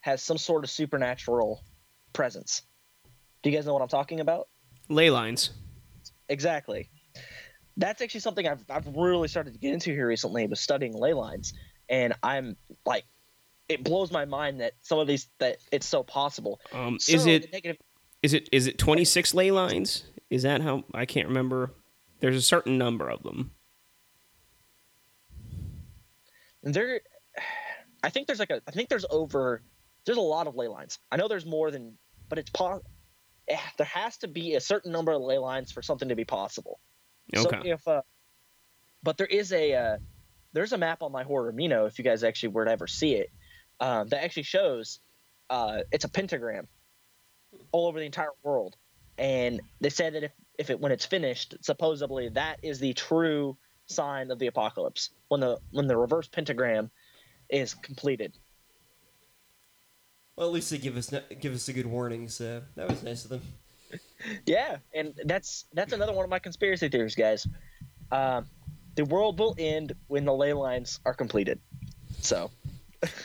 has some sort of supernatural presence. Do you guys know what I'm talking about? Ley lines. Exactly. That's actually something I've I've really started to get into here recently with studying ley lines, and I'm like, it blows my mind that some of these that it's so possible. Um, So is it negative? is it is it 26 ley lines? Is that how I can't remember? There's a certain number of them. There, I think there's like a I think there's over there's a lot of ley lines. I know there's more than, but it's po- eh, There has to be a certain number of ley lines for something to be possible. So Okay. if uh, but there is a uh, there's a map on my horror Mino if you guys actually were to ever see it um, that actually shows uh, it's a pentagram all over the entire world, and they said that if if it when it's finished, supposedly that is the true sign of the apocalypse when the when the reverse pentagram is completed. Well, at least they give us give us a good warning, so that was nice of them. Yeah, and that's that's another one of my conspiracy theories, guys. Um, the world will end when the ley lines are completed. So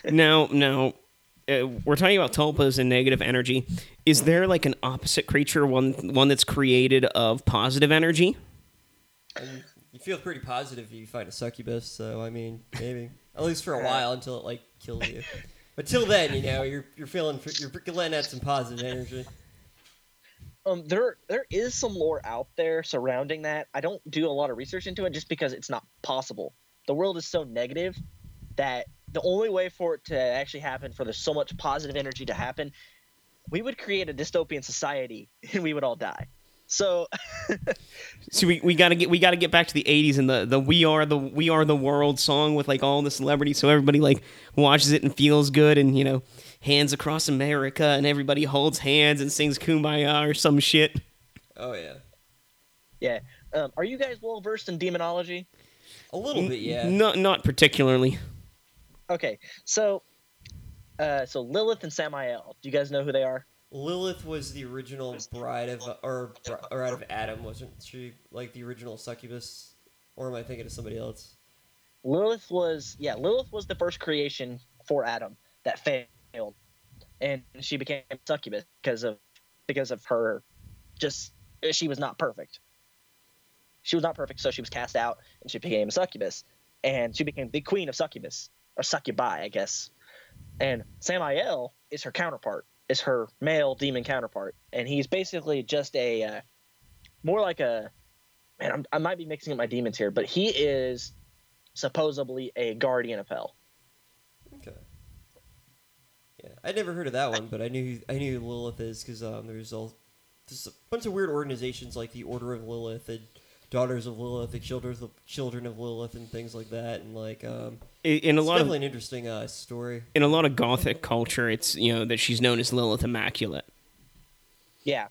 now, now, uh, we're talking about tulpas and negative energy. Is there like an opposite creature, one one that's created of positive energy? You feel pretty positive if you find a succubus, so I mean, maybe at least for a while until it like kills you. But till then, you know, you're you're feeling you're letting out some positive energy. um, there there is some lore out there surrounding that. I don't do a lot of research into it just because it's not possible. The world is so negative that the only way for it to actually happen, for there's so much positive energy to happen, we would create a dystopian society and we would all die. So See, we, we gotta get we gotta get back to the '80s and the, the "We Are the We Are the World" song with like all the celebrities, so everybody like watches it and feels good, and you know, hands across America, and everybody holds hands and sings "Kumbaya" or some shit. Oh yeah, yeah, um, are you guys well versed in demonology? a little bit, yeah. Not not particularly. Okay, so uh, so Lilith and Samael, do you guys know who they are? Lilith was the original bride of or bride of Adam, wasn't she? Like the original succubus, or am I thinking of somebody else? Lilith was yeah, Lilith was the first creation for Adam that failed, and she became succubus because of because of her just she was not perfect. She was not perfect, so she was cast out, and she became a succubus, and she became the queen of succubus or succubi, I guess. And Samael is her counterpart, is her male demon counterpart, and he's basically just a uh, more like a man. I'm, I might be mixing up my demons here, but he is supposedly a guardian of hell. Okay. Yeah, I'd never heard of that one, but I knew I knew Lilith is because um, there's all just a bunch of weird organizations like the Order of Lilith and Daughters of Lilith, the Children of Children of Lilith, and things like that. And like, um, In in a it's lot of definitely an interesting uh, story. in a lot of gothic culture, it's you know that she's known as Lilith Immaculate. Yeah,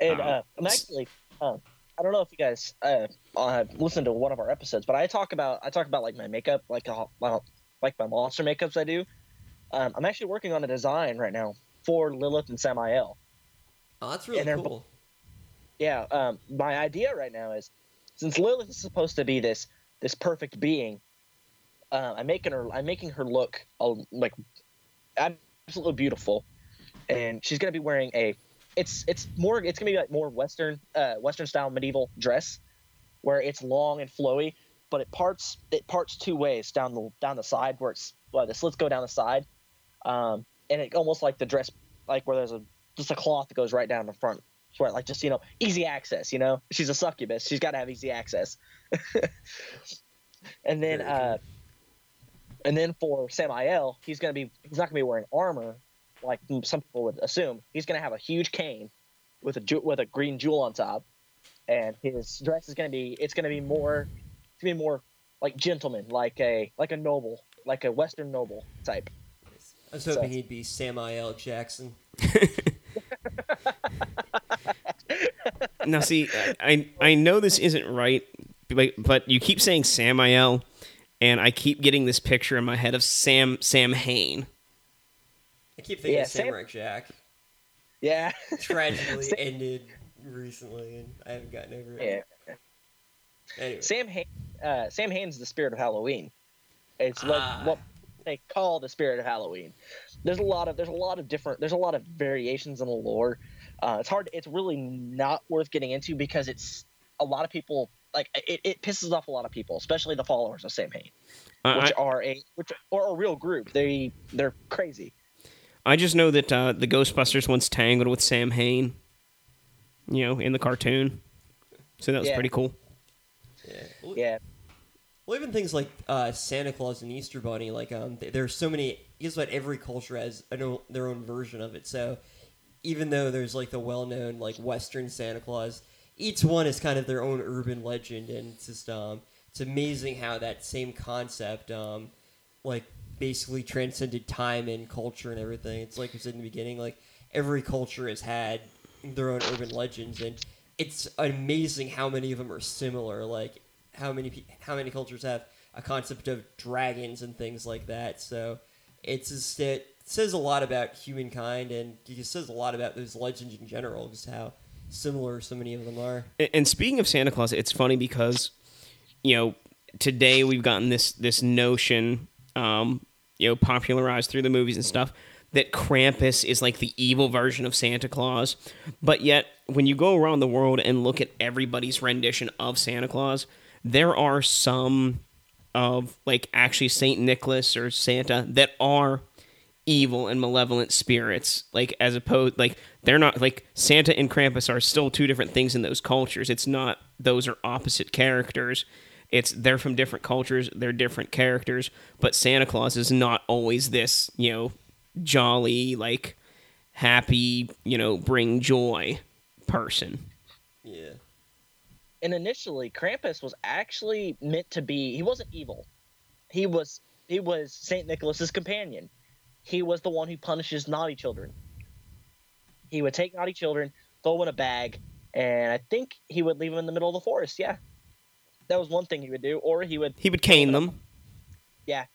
and Uh, uh, I'm actually um, I don't know if you guys uh, uh listened to one of our episodes, but I talk about I talk about like my makeup, like uh, my, like my monster makeups I do. Um, I'm actually working on a design right now for Lilith and Samael. Oh, that's really And cool. Yeah, um, my idea right now is since Lilith is supposed to be this this perfect being, uh, I'm making her I'm making her look uh, like absolutely beautiful, and she's gonna be wearing a. It's it's more it's gonna be like more western uh, western style medieval dress, where it's long and flowy, but it parts it parts two ways down the down the side where it's well, the slits go down the side, um, and it almost like the dress like where there's a just a cloth that goes right down the front. Where like just you know easy access. You know she's a succubus. She's got to have easy access. and then Very uh, and then for Samael, he's gonna be he's not gonna be wearing armor like some people would assume. He's gonna have a huge cane with a ju- with a green jewel on top, and his dress is gonna be it's gonna be more gonna be more like gentleman, like a like a noble, like a Western noble type. I was hoping So- he'd be Samuel L. Jackson. Now, see, I I know this isn't right, but but you keep saying Samael, and I keep getting this picture in my head of Sam Samhain. I keep thinking Yeah, of Sam- Samurai Jack. Yeah, Tragically Sam- ended recently, and I haven't gotten over it. yeah. Anyway, Samhain, uh, Samhain's the spirit of Halloween. It's what Ah. what they call the spirit of Halloween. There's a lot of there's a lot of different there's a lot of variations in the lore. Uh, it's hard. It's really not worth getting into because it's a lot of people like it, it pisses off a lot of people, especially the followers of Samhain, Uh, which I, are a which are a real group. They they're crazy. I just know that uh, the Ghostbusters once tangled with Samhain, you know, in the cartoon. So that was Yeah. pretty cool. yeah. Well, Yeah, Well, even things like uh, Santa Claus and Easter Bunny, like um, th- there are so many. Guess what? Every culture has an o- their own version of it. So even though there's like the well-known like Western Santa Claus, each one is kind of their own urban legend, and it's just um, it's amazing how that same concept um, like basically transcended time and culture and everything. It's like we said in the beginning, like every culture has had their own urban legends, and it's amazing how many of them are similar. Like how many how many cultures have a concept of dragons and things like that. So it's just it says a lot about humankind, and it says a lot about those legends in general, just how similar so many of them are. And, and speaking of Santa Claus, it's funny because you know today we've gotten this this notion, um, you know, popularized through the movies and stuff that Krampus is like the evil version of Santa Claus. But yet, when you go around the world and look at everybody's rendition of Santa Claus, there are some of like actually Saint Nicholas or Santa that are evil and malevolent spirits like as opposed like they're not like santa and krampus are still two different things in those cultures it's not those are opposite characters it's they're from different cultures they're different characters but santa claus is not always this you know jolly like happy you know bring joy person Yeah. and initially Krampus was actually meant to be he wasn't evil. He was he was Saint Nicholas's companion. He was the one who punishes naughty children. He would take naughty children, throw them in a bag, and I think he would leave them in the middle of the forest. Yeah, that was one thing he would do. Or he would, he would cane them Yeah.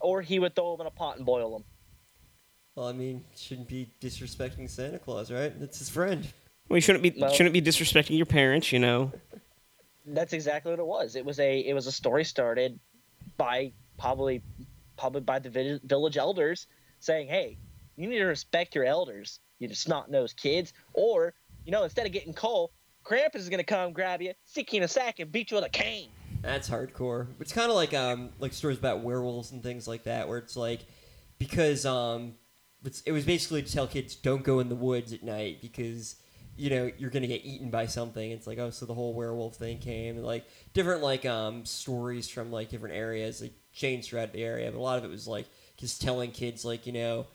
or he would throw them in a pot and boil them. Well, I mean, shouldn't be disrespecting Santa Claus, right? That's his friend. well you shouldn't be No. shouldn't be disrespecting your parents you know That's exactly what it was. It was a it was a story started by probably probably by the village elders saying, "Hey, you need to respect your elders, you just snot nosed kids." Or you know, instead of getting coal, Krampus is gonna come grab you, stick you in a sack, and beat you with a cane. That's hardcore. It's kind of like um like stories about werewolves and things like that, where it's like because um it was basically to tell kids don't go in the woods at night because you know you're gonna get eaten by something. It's like oh, so the whole werewolf thing came and like different like um stories from like different areas like changed throughout the area, but a lot of it was like just telling kids like you know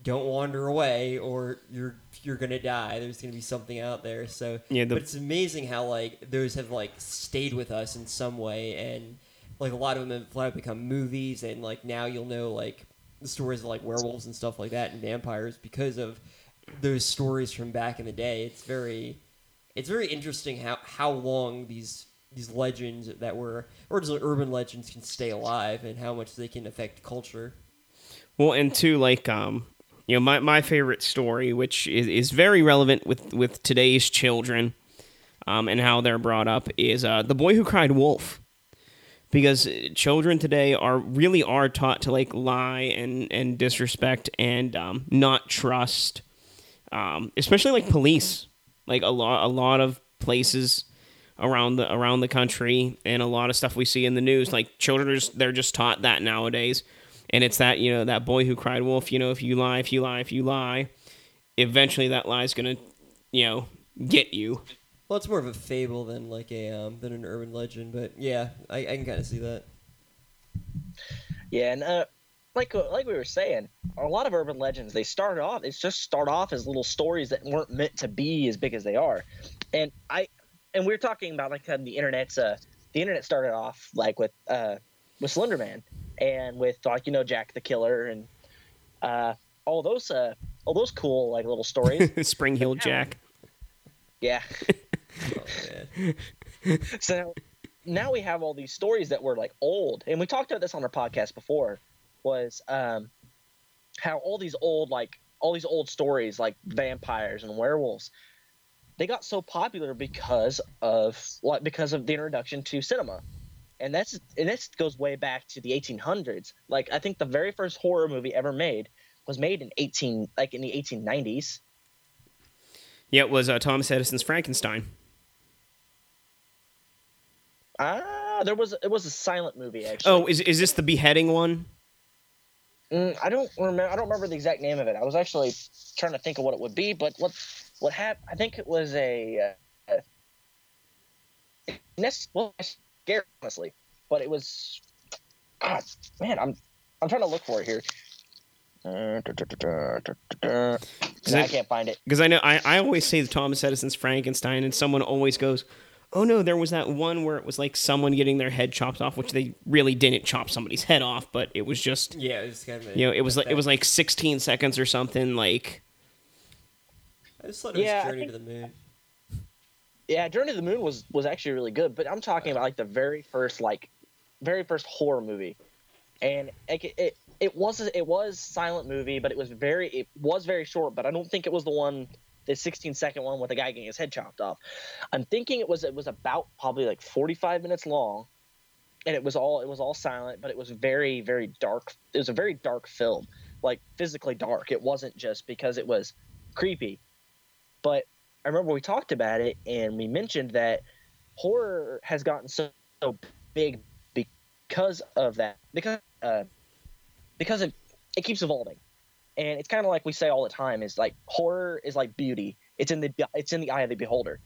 don't wander away or you're you're gonna die. There's gonna be something out there. So Yeah, the- but it's amazing how like those have like stayed with us in some way, and like a lot of them have flat become movies, and like now you'll know like the stories of like werewolves and stuff like that and vampires because of those stories from back in the day. It's very it's very interesting how how long these these legends that were or just urban legends can stay alive and how much they can affect culture. Well, and two, like, um, you know, my, my favorite story, which is, is very relevant with, with today's children um, and how they're brought up, is uh, The Boy Who Cried Wolf. Because children today are really are taught to like lie and, and disrespect and um, not trust um, especially like police, like a lot a lot of places around the around the country, and a lot of stuff we see in the news. Like children are just, they're just taught that nowadays, and it's that you know that boy who cried wolf. You know, if you lie, if you lie, if you lie, eventually that lie is gonna you know get you. Well, it's more of a fable than like a um, than an urban legend, but yeah, I, I can kind of see that. Yeah, and uh, like uh, like we were saying, a lot of urban legends they start off it's just start off as little stories that weren't meant to be as big as they are, and I and we are talking about like the internet's uh the internet started off like with uh with Slenderman and with like you know Jack the Killer and uh all those uh all those cool like little stories. Spring Heel Jack. Yeah. Oh, man. so now we have all these stories that were like old and we talked about this on our podcast before was um how all these old like all these old stories like vampires and werewolves they got so popular because of like because of the introduction to cinema and that's and this goes way back to the 1800s like i think the very first horror movie ever made was made in 18 like in the 1890s Yeah, it was uh, Thomas Edison's Frankenstein. ah there was it was a silent movie actually Oh, is is this the beheading one? Mm, I don't remember. I don't remember the exact name of it. I was actually trying to think of what it would be, but what what happened? I think it was a. Uh, well, scary honestly, but it was. God, man, I'm I'm trying to look for it here. Uh, da, da, da, da. Is No, I can't find it. Because I know I, I always say the Thomas Edison's Frankenstein, and someone always goes, "Oh no, there was that one where it was like someone getting their head chopped off, which they really didn't chop somebody's head off, but it was just Yeah, it was kind of. A, you know it was like it was like 16 seconds or something. Like I just thought it was Yeah, Journey think- to the Moon. Yeah, Journey to the Moon was was actually really good, but I'm talking about like the very first like very first horror movie, and it it, it was it was silent movie, but it was very it was very short, but I don't think it was the one the 16 second one with the guy getting his head chopped off. I'm thinking it was it was about probably like 45 minutes long, and it was all it was all silent, but it was very very dark. It was a very dark film, like physically dark. It wasn't just because it was creepy, but I remember we talked about it and we mentioned that horror has gotten so, so big because of that because uh, because it it keeps evolving. And it's kind of like we say all the time is like horror is like beauty. It's in the it's in the eye of the beholder.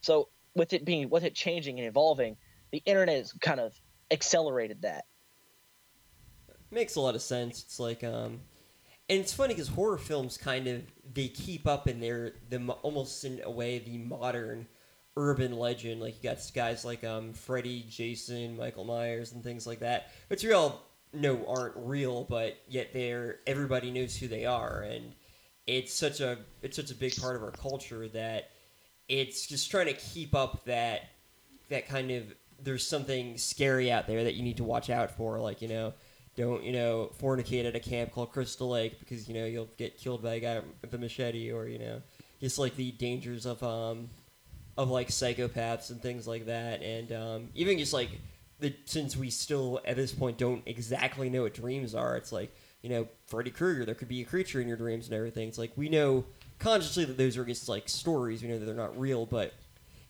So with it being with it changing and evolving the internet has kind of accelerated that. Makes a lot of sense. It's like um, and it's funny because horror films kind of they keep up in their the almost in a way the modern urban legend. Like you got guys like um Freddy, Jason, Michael Myers, and things like that, which we all know aren't real, but yet they're everybody knows who they are, and it's such a it's such a big part of our culture that it's just trying to keep up that that kind of there's something scary out there that you need to watch out for like you know don't you know fornicate at a camp called crystal lake because you know you'll get killed by a guy with a machete or you know just like the dangers of um of like psychopaths and things like that. And um even just like the since we still at this point don't exactly know what dreams are it's like you know freddy krueger there could be a creature in your dreams and everything. It's like we know consciously that those are just like stories. We know that they're not real but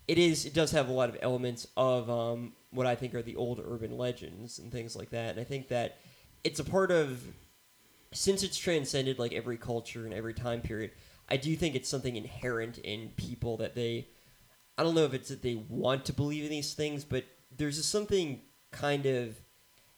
it is it does have a lot of elements of um, what I think are the old urban legends and things like that. And I think that it's a part of since it's transcended like every culture and every time period. I do think it's something inherent in people that they I don't know if it's that they want to believe in these things, but there's something kind of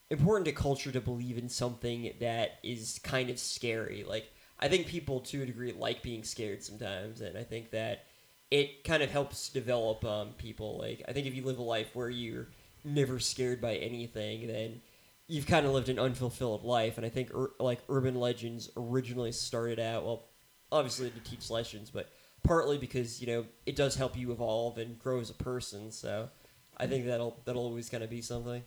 important to culture to believe in something that is kind of scary. Like I think people to a degree like being scared sometimes, and I think that it kind of helps develop um, people. Like I think if you live a life where you're never scared by anything, then you've kind of lived an unfulfilled life. And I think ur- like urban legends originally started out well, obviously to teach lessons, but partly because you know it does help you evolve and grow as a person. So I think that'll that'll always kind of be something.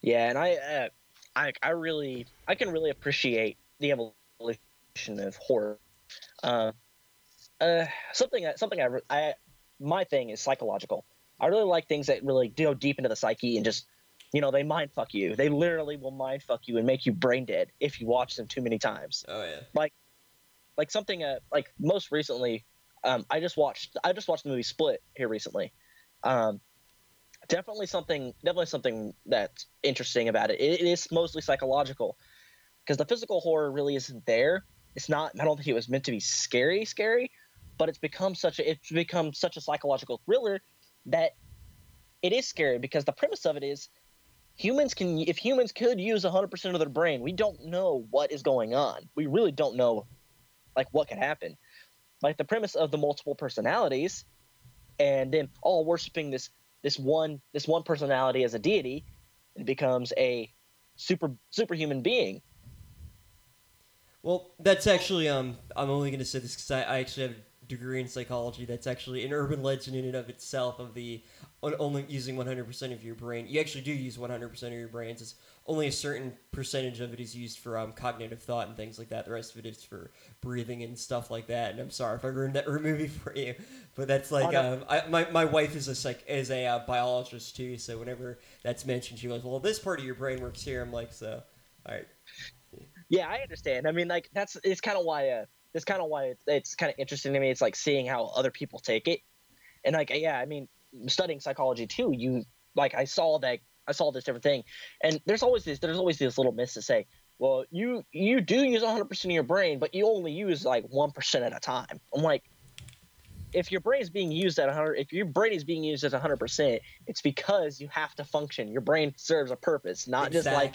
Yeah, and I, uh, I, I really, I can really appreciate the evolution of horror. Uh, uh, something, something I, I, my thing is psychological. I really like things that really go deep into the psyche and just, you know, they mind fuck you. They literally will mind fuck you and make you brain dead if you watch them too many times. Oh yeah. like like something uh, like most recently, um, I just watched I just watched the movie Split here recently. Um, definitely something definitely something that's interesting about it. It, it is mostly psychological because the physical horror really isn't there. It's not. I don't think it was meant to be scary, scary, but it's become such a it's become such a psychological thriller that it is scary because the premise of it is humans can if humans could use 100% of their brain we don't know what is going on we really don't know like what could happen like the premise of the multiple personalities and then all worshiping this this one this one personality as a deity it becomes a super superhuman being Well, that's actually um. I'm only going to say this because I, I actually have a degree in psychology. That's actually an urban legend in and of itself of the on- only using 100% of your brain. You actually do use 100% of your brains. It's only a certain percentage of it is used for um, cognitive thought and things like that. The rest of it is for breathing and stuff like that. And I'm sorry if I ruined that movie for you, but that's like Oh, no. um, I, my my wife is a psych is a uh, biologist too. So whenever that's mentioned, she goes, "Well, this part of your brain works here." I'm like, "So, all right." yeah i understand i mean like that's it's kind of why uh it's kind of why it's, it's kind of interesting to me it's like seeing how other people take it and like yeah i mean studying psychology too you like i saw that i saw this different thing and there's always this there's always these little myths to say well you you do use 100% of your brain but you only use like 1% at a time i'm like if your brain is being used at 100 if your brain is being used at 100% it's because you have to function your brain serves a purpose not just like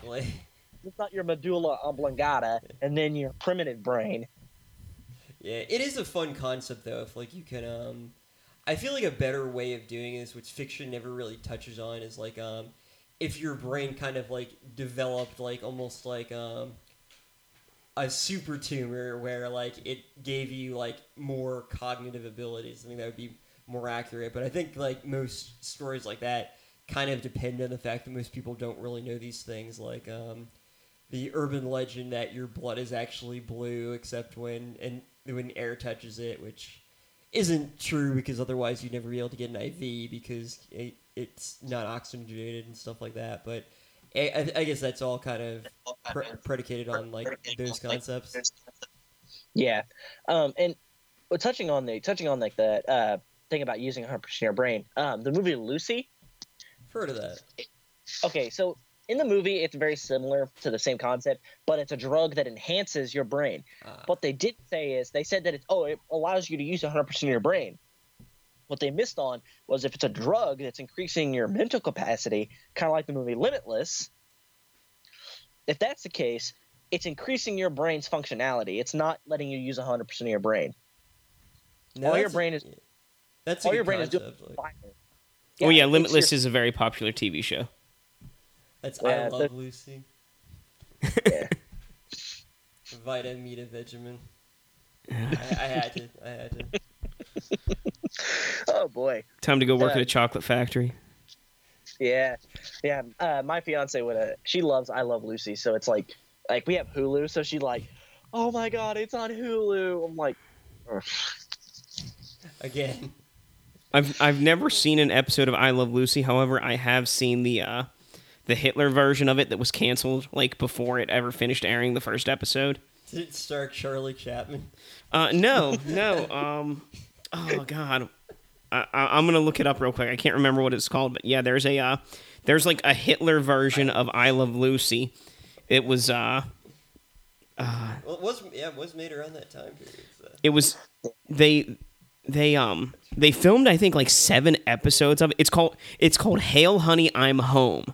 it's not your medulla oblongata and then your primitive brain. Yeah, it is a fun concept though. If like you can, um, I feel like a better way of doing this, which fiction never really touches on, is like um, if your brain kind of like developed like almost like um, a super tumor where like it gave you like more cognitive abilities. I think that would be more accurate. But I think like most stories like that kind of depend on the fact that most people don't really know these things. Like um, the urban legend that your blood is actually blue, except when and when air touches it, which isn't true because otherwise you'd never be able to get an IV because it, it's not oxygenated and stuff like that. But I, I- guess that's all kind of pre- predicated on like those concepts. Yeah, um, and well, touching on the touching on like the uh, thing about using 100 percent of your brain. Um, the movie Lucy. I've heard of that. Okay, so in the movie, it's very similar to the same concept, but it's a drug that enhances your brain. Ah. What they didn't say is they said that it's oh it allows you to use 100 percent of your brain. What they missed on was if it's a drug that's increasing your mental capacity, kind of like the movie Limitless. If that's the case, it's increasing your brain's functionality. It's not letting you use 100 percent of your brain. No, all your brain is- That's all your brain is doing like, Fire. oh yeah, Limitless your- is a very popular TV show. That's Yeah, I love the- Lucy. Yeah. Vitameatavegamin. I, I had to. I had to. oh boy. Time to go work Yeah. at a chocolate factory. Yeah, yeah. Uh, my fiance would. Uh, she loves I Love Lucy, so it's like, like we have Hulu, so she like, oh my god, it's on Hulu. I'm like, "Ugh." Again. I've I've never seen an episode of I Love Lucy. However, I have seen the uh, the Hitler version of it that was canceled like before it ever finished airing the first episode. Did it star Charlie Chapman? Uh, no, no. Um, oh God, I, I, I'm gonna look it up real quick. I can't remember what it's called, but yeah, there's a uh, there's like a Hitler version of I Love Lucy. It was uh, Well, it was yeah, it was made around that time period. So. it was they they um they filmed I think like seven episodes of it. It's called it's called Hail Honey I'm Home.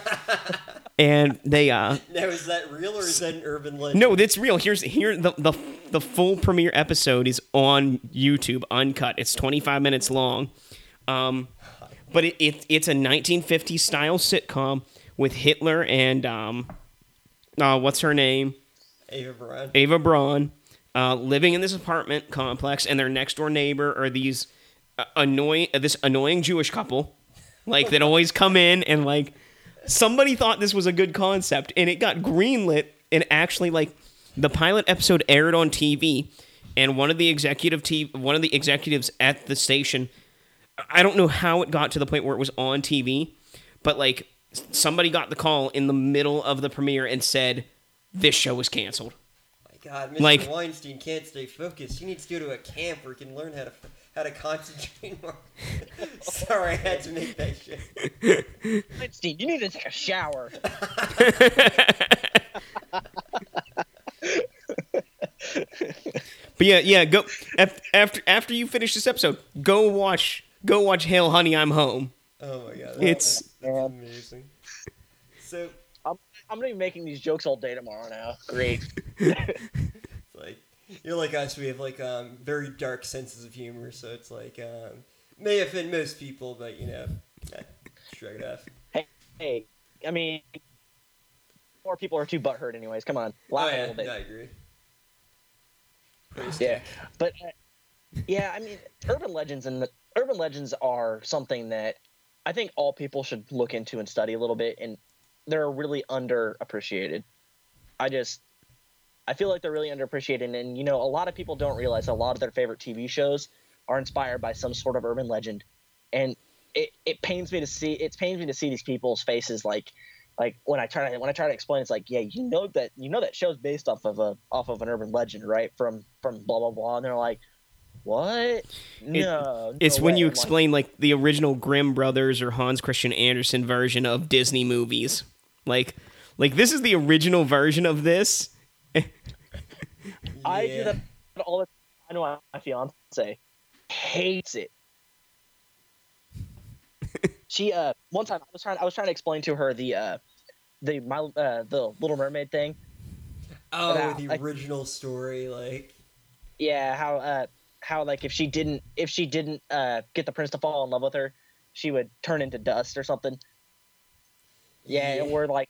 and they uh Now is that real or is that an urban legend? no, that's real. Here's here the the the full premiere episode is on YouTube, uncut. It's 25 minutes long. Um, but it, it it's a 1950s style sitcom with Hitler and um, uh, what's her name? Ava Braun. Ava Braun, uh, living in this apartment complex, and their next door neighbor are these uh, annoying uh, this annoying Jewish couple, like that always come in and like somebody thought this was a good concept, and it got greenlit, and actually like the pilot episode aired on TV, and one of the executive t- one of the executives at the station, I don't know how it got to the point where it was on TV, but like somebody got the call in the middle of the premiere and said this show was canceled. My God, Mr. Like- Weinstein can't stay focused. He needs to go to a camp where he can learn how to how to concentrate more. Sorry, I had to make that shit. Weinstein, you need to take a shower. But yeah, yeah. Go after after you finish this episode, go watch go watch Hail Honey, I'm Home. Oh my god, It's- that's, that's amazing. So I'm, I'm gonna be making these jokes all day tomorrow now. Great. you're like us. We have like um very dark senses of humor, so it's like um may offend most people, but you know, eh, shrug it off. Hey, hey, I mean, more people are too butthurt anyways. Come on, Oh laugh a little bit. I agree. Praise Yeah, tech. but uh, yeah, I mean, urban legends and the, urban legends are something that I think all people should look into and study a little bit, and they're really underappreciated. I just, I feel like they're really underappreciated, and you know, a lot of people don't realize a lot of their favorite TV shows are inspired by some sort of urban legend, and it, it pains me to see it pains me to see these people's faces like like when I try to when I try to explain, it's like, yeah, you know that you know that show's based off of a off of an urban legend, right? From from blah blah blah, and they're like, what? No, It's no when way." you I'm like, explain like the original Grimm brothers or Hans Christian Andersen version of Disney movies. Like like this is the original version of this. I do that all the. time. I know my fiance hates it. she uh one time I was trying I was trying to explain to her the uh the my uh the Little Mermaid thing. Oh, But, uh, the original story, like Yeah, how uh how like if she didn't if she didn't uh get the prince to fall in love with her, she would turn into dust or something. Yeah, Yeah. or like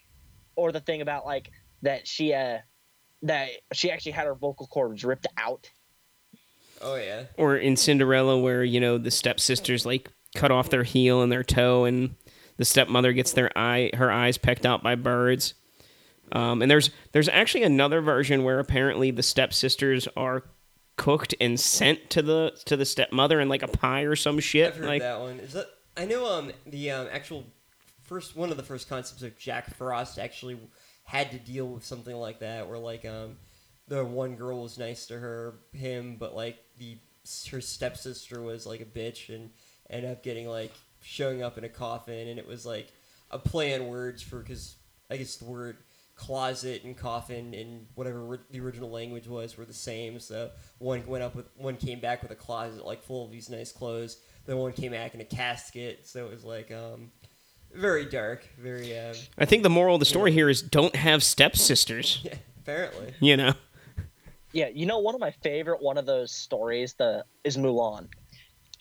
or the thing about like that she uh that she actually had her vocal cords ripped out. oh yeah, Or in Cinderella where, you know, the stepsisters like cut off their heel and their toe and the stepmother gets their eye her eyes pecked out by birds. Um, and there's there's actually another version where apparently the stepsisters are cooked and sent to the to the stepmother in like a pie or some shit. I've heard like that one. Is that I know um the um actual first one of the first concepts of Jack Frost actually had to deal with something like that where like um the one girl was nice to her him but like the her stepsister was like a bitch and ended up getting like showing up in a coffin and it was like a play on words for because I guess the word closet and coffin and whatever the original language was were the same. So one went up with one came back with a closet like full of these nice clothes. Then one came back in a casket. So it was like um, very dark, very um, I think the moral of the story here is don't have stepsisters. yeah, apparently. You know. Yeah, you know, one of my favorite one of those stories the is Mulan.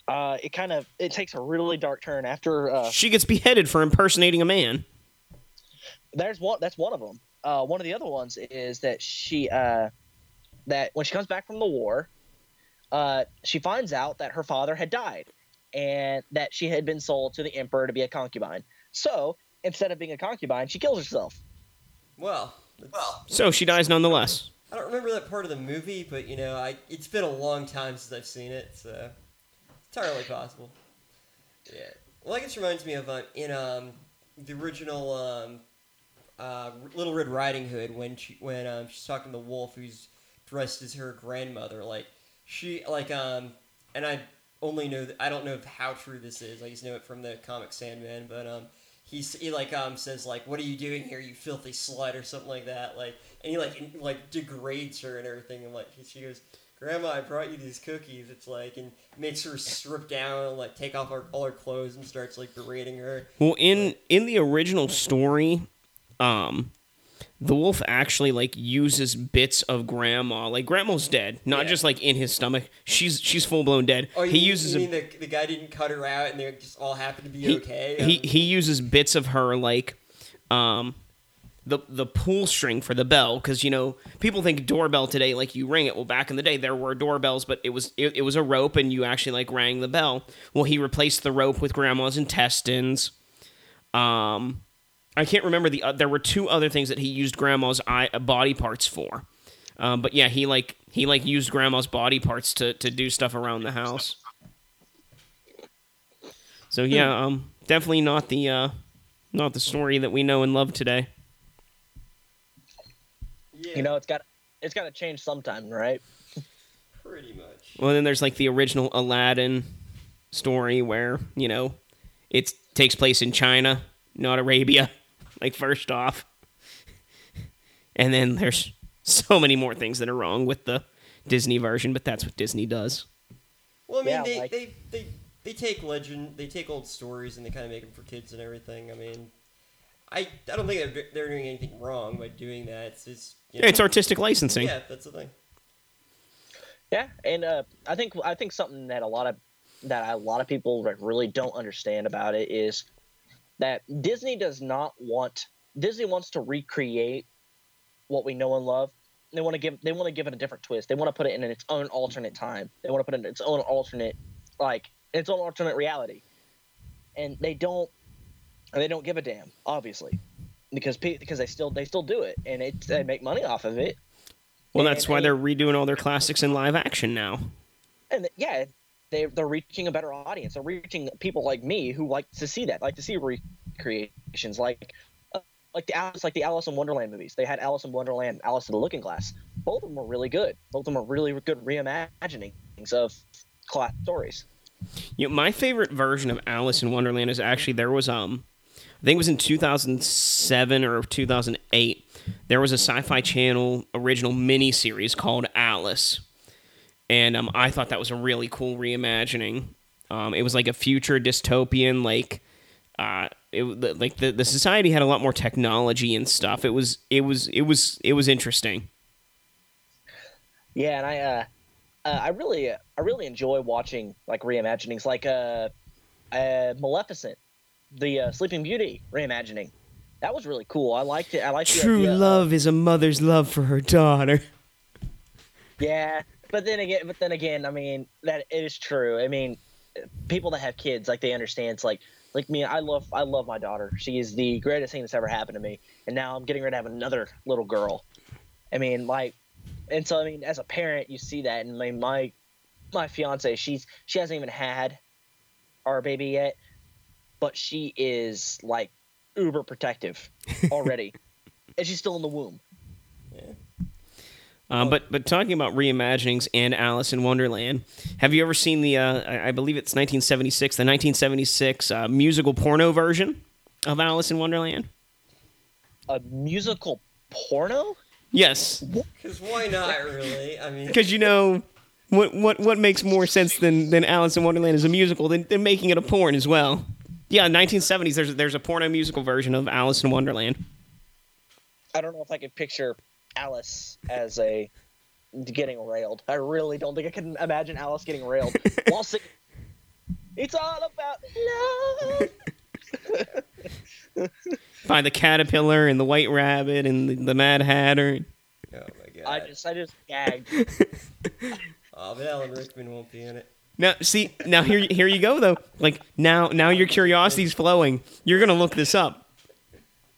Uh, it kind of it takes a really dark turn after uh, She gets beheaded for impersonating a man. there's one that's one of them. Uh, one of the other ones is that she uh, that when she comes back from the war, uh, she finds out that her father had died and that she had been sold to the emperor to be a concubine. So instead of being a concubine, she kills herself. Well, well, So she dies nonetheless. I don't remember that part of the movie, but you know, I it's been a long time since I've seen it, so it's entirely possible. Yeah. Well, I guess reminds me of uh, in um the original um uh Little Red Riding Hood when she when um she's talking to the wolf who's dressed as her grandmother, like she like um and I only know that I don't know how true this is. I just know it from the comic Sandman, but um he's he like um says like what are you doing here you filthy slut or something like that like and he like in, like degrades her and everything and like she goes grandma i brought you these cookies it's like and makes her strip down and like take off her, all her clothes and starts like berating her. Well, in in the original story, um, the wolf actually like uses bits of grandma. Like grandma's dead, not Yeah. just like in his stomach. She's she's full blown dead. oh he mean, uses you a, mean the, the guy didn't cut her out and they just all happened to be he, okay he Um, he uses bits of her like um the the pull string for the bell because you know people think doorbell today like you ring it well back in the day there were doorbells but it was it, it was a rope and you actually like rang the bell well he replaced the rope with grandma's intestines um i can't remember the uh, there were two other things that he used grandma's eye, uh, body parts for um, but yeah he like he like used grandma's body parts to to do stuff around the house so yeah um definitely not the uh not the story that we know and love today yeah. You know, it's got it's got to change sometime, right? Pretty much. Well, then there's like the original Aladdin story where you know it takes place in China, not Arabia. Like first off, and then there's so many more things that are wrong with the Disney version, but that's what Disney does. Well, I mean, Yeah, they, like- they, they, they take legend, they take old stories, and they kind of make them for kids and everything. I mean, I, I don't think they're, they're doing anything wrong by doing that. It's just, you know, It's artistic licensing. yeah, that's the thing. Yeah, and uh, I think I think something that a lot of that a lot of people like, really don't understand about it is that Disney does not want Disney wants to recreate what we know and love. They want to give they want to give it a different twist. They want to put it in its own alternate time. They want to put it in its own alternate like its own alternate reality. And they don't they don't give a damn, obviously. Because because they still they still do it and it they make money off of it. Well, that's why and- they're redoing all their classics in live action now. and yeah, they they're reaching a better audience. They're reaching people like me who like to see that, like to see recreations, like uh, like the Alice, like the Alice in Wonderland movies. They had Alice in Wonderland, Alice in the Looking Glass. Both of them were really good. Both of them are really good reimaginings of class stories. You know, my favorite version of Alice in Wonderland is actually there was um, I think it was in 2007 or 2008. There was a Sci-Fi Channel original mini series called Alice, and um, I thought that was a really cool reimagining. Um, it was like a future dystopian, like uh, it the- like the the society had a lot more technology and stuff. It was it was it was it was interesting. Yeah, and I uh, uh I really I really enjoy watching like reimaginings, like uh, uh Maleficent, the uh, Sleeping Beauty reimagining. That was really cool. I liked it. I liked True love is a mother's love for her daughter. Yeah, but then again, but then again, I mean that it is true. I mean, people that have kids, like they understand. It's like like me. I love I love my daughter. She is the greatest thing that's ever happened to me. And now I'm getting ready to have another little girl. I mean, like, and so I mean, as a parent, you see that. And my my my fiance, she's she hasn't even had our baby yet, but she is like uber protective already, and she's still in the womb. Um, but but talking about reimaginings and Alice in Wonderland, have you ever seen the? Uh, I, I believe it's 1976, the 1976 uh, musical porno version of Alice in Wonderland. A musical porno. Yes, Because why not, really? I mean, because you know what what what makes more sense than than Alice in Wonderland as a musical than, than making it a porn as well. Yeah, 1970s. There's there's a porno musical version of Alice in Wonderland. I don't know if I could picture Alice as a getting railed. I really don't think I can imagine Alice getting railed while singing. It's all about love. by the caterpillar and the white rabbit and the, the Mad Hatter. oh my god. I just, I just gagged. Oh, but Alan Rickman won't be in it. Now, see, now here, here you go though. Like now, now your curiosity's flowing. You're gonna look this up.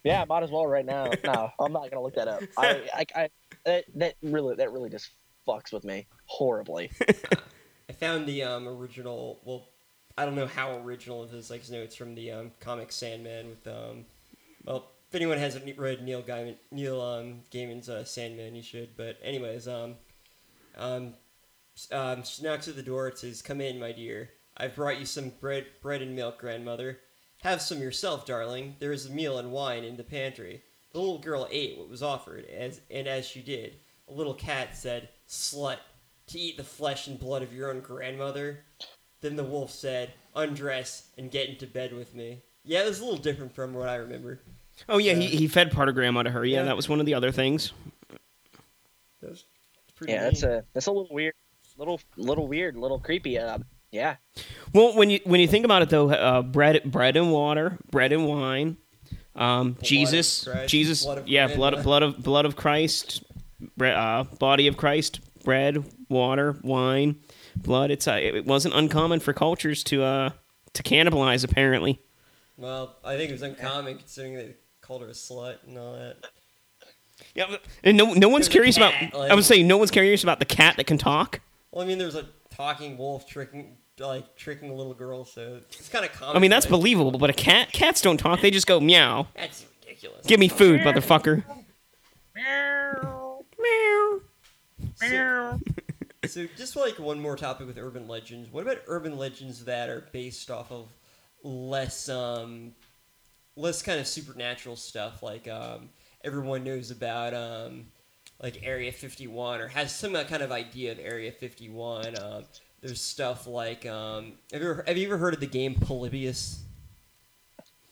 Yeah, might as well right now. No, I'm not gonna look that up. I, I, I that, that really, that really just fucks with me horribly. I found the um, original. Well, I don't know how original it is. Like, no, it's from the um, comic Sandman with um. Well, if anyone hasn't read Neil Gaiman, Neil um, Gaiman's uh, Sandman, you should. But anyways, um, um, s- um, she knocks at the door. It says, "Come in, my dear. I've brought you some bread, bread and milk, grandmother. Have some yourself, darling. There is a meal and wine in the pantry." The little girl ate what was offered, as and as she did, a little cat said, "Slut." to eat the flesh and blood of your own grandmother? Then the wolf said, Undress and get into bed with me. Yeah, it was a little different from what I remember. Oh yeah, he, he fed part of grandma to her. Yeah, Yeah. that was one of the other things. That was pretty Yeah, neat. that's a, that's a little weird, little, little weird, little creepy. Uh, yeah, Well, when you when you think about it though, uh, bread bread and water, bread and wine, um, Jesus, Christ, Jesus, blood yeah, grandma. blood of blood of blood of Christ, bre- uh, body of Christ, bread, water, wine, blood. It's uh, it wasn't uncommon for cultures to uh to cannibalize apparently. Well, I think it was uncommon considering they called her a slut and all that. Yeah, but- and no no one's curious about. cat, I like- would say no one's curious about the cat that can talk. Well, I mean, there was a talking wolf tricking, like tricking a little girl, so it's kind of common. I mean that's believable, but a cat cats don't talk. They just go meow. That's ridiculous. Give me food, motherfucker. Meow. Meow. Meow. So, so just like one more topic with urban legends. What about urban legends that are based off of less um less kind of supernatural stuff like um everyone knows about um like Area 51 or has some kind of idea of Area 51. Um, there's stuff like um have you ever, have you ever heard of the game Polybius?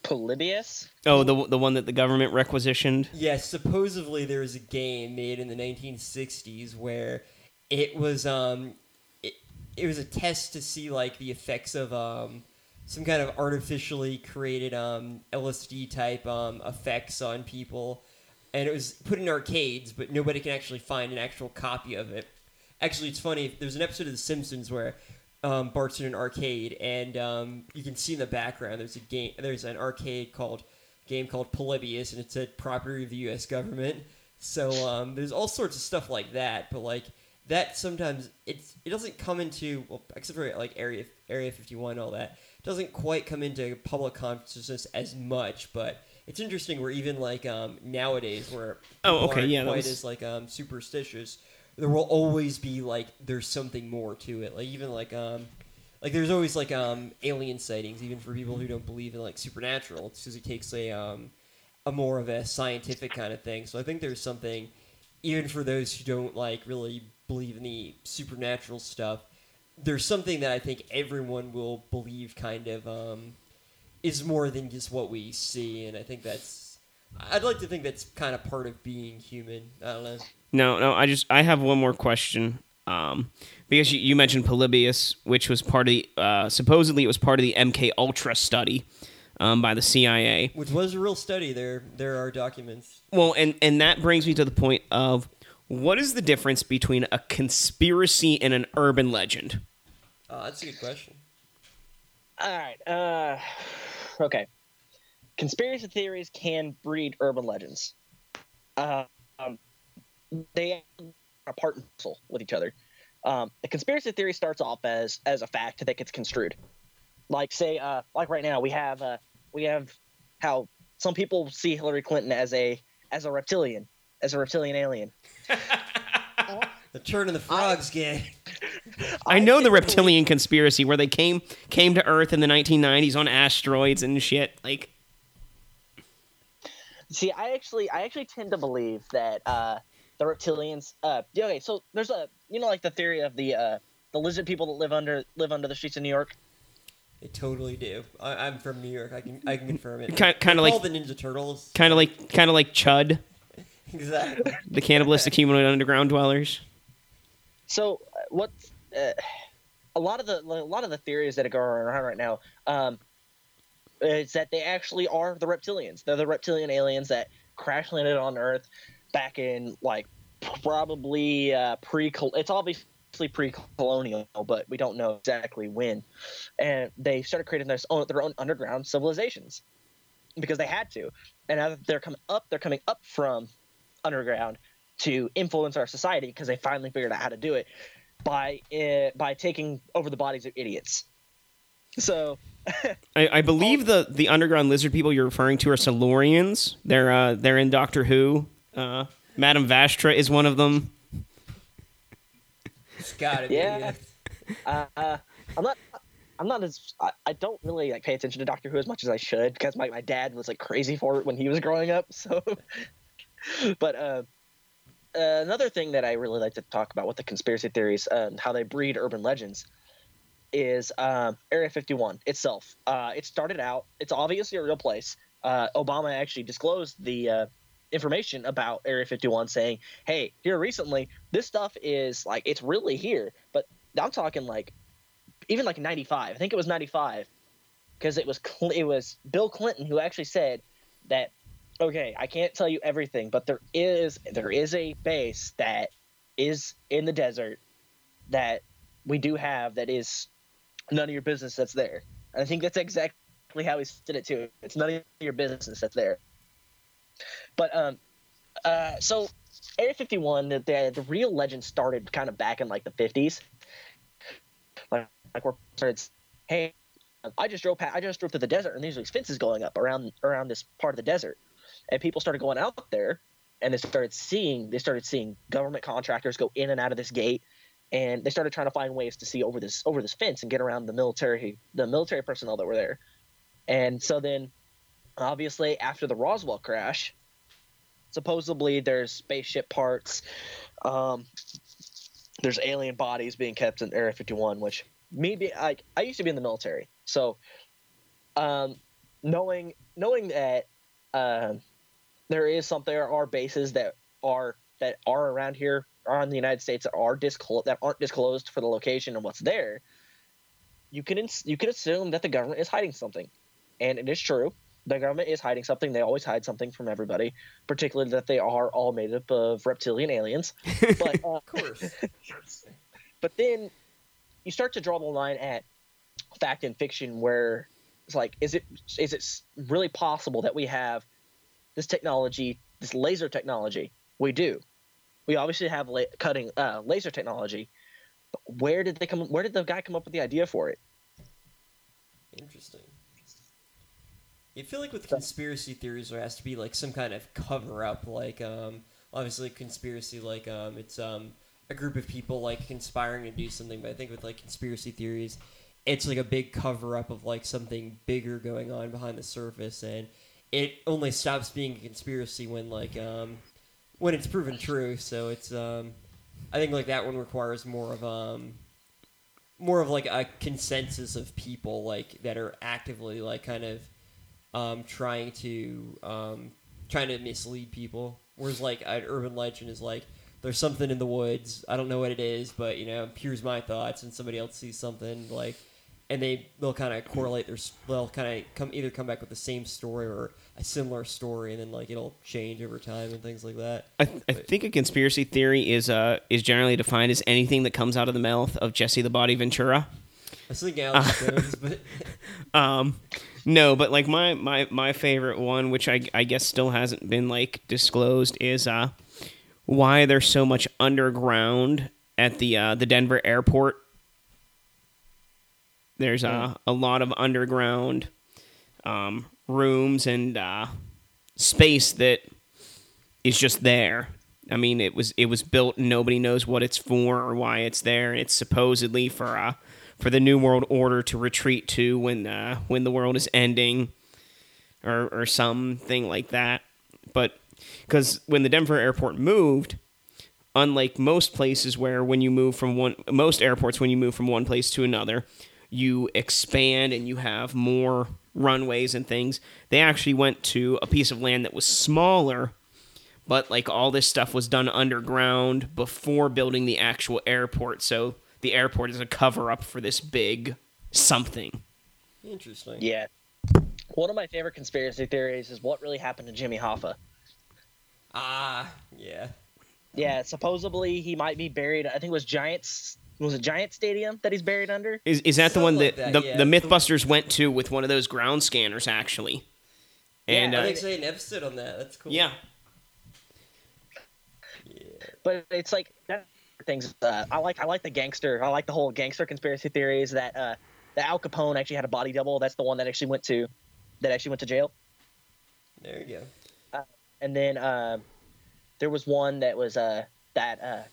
Polybius. Oh, the the one that the government requisitioned. Yes, supposedly there was a game made in the 1960s where it was um it, it was a test to see like the effects of um some kind of artificially created um LSD type um effects on people and it was put in arcades but nobody can actually find an actual copy of it. Actually, it's funny. There's an episode of The Simpsons where um, Bart's in an arcade, and um, you can see in the background there's a game. There's an arcade called game called Polybius, and it's a property of the U.S. government. So um, there's all sorts of stuff like that, but like that sometimes it's it doesn't come into well, except for like area Area 51 and all that it doesn't quite come into public consciousness as much, but. It's interesting where even like um, nowadays, where Oh, okay, yeah, quite was- as like um, superstitious, there will always be like there's something more to it. Like even like um like there's always like um alien sightings even for people who don't believe in like supernatural. Because it takes a um a more of a scientific kind of thing. So I think there's something even for those who don't like really believe in the supernatural stuff. There's something that I think everyone will believe kind of um is more than just what we see and I think that's I'd like to think that's kind of part of being human. I don't know. No, no. I just I have one more question. Um, because you, you mentioned Polybius, which was part of the uh, supposedly it was part of the MK Ultra study um, by the CIA. Which was a real study. There, there are documents. Well, and and that brings me to the point of what is the difference between a conspiracy and an urban legend? Uh, that's a good question. All right. Uh, okay. Conspiracy theories can breed urban legends. Uh, um, they are part and parcel with each other. Um, a conspiracy theory starts off as as a fact that gets construed. Like say, uh, like right now we have uh, we have how some people see Hillary Clinton as a as a reptilian, as a reptilian alien. The turn of the frogs gang. I know the reptilian conspiracy where they came came to Earth in the 1990s on asteroids and shit. Like, See, I actually, I actually tend to believe that uh, the reptilians. Uh, yeah, okay, so there's a, you know, like the theory of the uh, the lizard people that live under live under the streets of New York. They totally do. I, I'm from New York. I can, I can confirm it. Ki- kinda like- called the Ninja Turtles. kind of like kind of like Chud, exactly. the cannibalistic humanoid underground dwellers. So uh, what? Uh, a lot of the a lot of the theories that are going around right now um, is that they actually are the reptilians. They're the reptilian aliens that crash landed on Earth back in like probably uh, pre. It's obviously pre-colonial, but we don't know exactly when. And they started creating their own their own underground civilizations because they had to. And now that they're coming up, they're coming up from underground to influence our society because they finally figured out how to do it by uh, by taking over the bodies of idiots. So I, I believe the the underground lizard people you're referring to are Silurians. They're uh, they're in Doctor Who. Uh, Madame Vastra is one of them. It's gotta be. Yeah. uh, uh, I'm not. I'm not as I, I don't really like pay attention to Doctor Who as much as I should because my, my dad was like crazy for it when he was growing up. So, but uh, uh, another thing that I really like to talk about with the conspiracy theories and how they breed urban legends is um, Area 51 itself. Uh, it started out. It's obviously a real place. Uh, Obama actually disclosed the uh, information about Area 51, saying, "Hey, here recently, this stuff is like it's really here." But I'm talking like even like 95. I think it was 95 because it was it was Bill Clinton who actually said that okay, I can't tell you everything, but there is there is a base that is in the desert that we do have that is none of your business that's there. And I think that's exactly how he said it too. It's none of your business that's there. But um uh so Area 51 the, the the real legend started kind of back in like the 50s. Like like where started hey I just drove past, I just drove through the desert and these fences going up around around this part of the desert. And people started going out there and they started seeing they started seeing government contractors go in and out of this gate, and they started trying to find ways to see over this over this fence and get around the military the military personnel that were there, and so then, obviously after the Roswell crash, supposedly there's spaceship parts, um, there's alien bodies being kept in Area 51, which maybe like I used to be in the military, so um, knowing knowing that um, there is something there are bases that are that are around here are in the United States that are disclosed that aren't disclosed for the location and what's there, you can ins- you can assume that the government is hiding something, and it is true. The government is hiding something. They always hide something from everybody, particularly that they are all made up of reptilian aliens. But uh, Of course. but then you start to draw the line at fact and fiction where it's like is it is it really possible that we have this technology this laser technology we do we obviously have la- cutting uh, laser technology but where did they come where did the guy come up with the idea for it Interesting. You feel like with conspiracy theories, there has to be like some kind of cover up. Like, um, obviously, conspiracy, like, um, it's um, a group of people like conspiring to do something. But I think with like conspiracy theories, it's like a big cover up of like something bigger going on behind the surface, and it only stops being a conspiracy when like um, when it's proven true. So it's um, I think like that one requires more of um, more of like a consensus of people like that are actively like kind of um, trying to um, trying to mislead people. Whereas like an urban legend is like there's something in the woods. I don't know what it is, but you know, here's my thoughts, and somebody else sees something like, and they they'll kind of correlate their they'll kind of come either come back with the same story or a similar story, and then like it'll change over time and things like that. I, I think a conspiracy theory is uh is generally defined as anything that comes out of the mouth of Jesse the Body Ventura. I was thinking Alex Jones, but Um, no, but like my my my favorite one, which I I guess still hasn't been like disclosed, is uh why there's so much underground at the uh the Denver airport. There's uh, a lot of underground um, rooms and uh, space that is just there. I mean, it was it was built and nobody knows what it's for or why it's there. It's supposedly for uh, for the New World Order to retreat to when uh, when the world is ending, or or something like that. But because when the Denver airport moved, unlike most places where when you move from one most airports when you move from one place to another, you expand and you have more runways and things. They actually went to a piece of land that was smaller but like all this stuff was done underground before building the actual airport so the airport is a cover up for this big something interesting. yeah one of my favorite conspiracy theories is what really happened to jimmy hoffa Ah, yeah. yeah supposedly he might be buried i think it was giants was it giant stadium that he's buried under is, is that the Something one like that, that, the, yeah. the mythbusters went to with one of those ground scanners actually and Yeah, I uh, think say an episode on that. That's cool. yeah Yeah. but it's like that things uh, i like i like the gangster i like the whole gangster conspiracy theories that uh that al capone actually had a body double that's the one that actually went to that actually went to jail There you go. and then uh, there was one that was uh, that uh,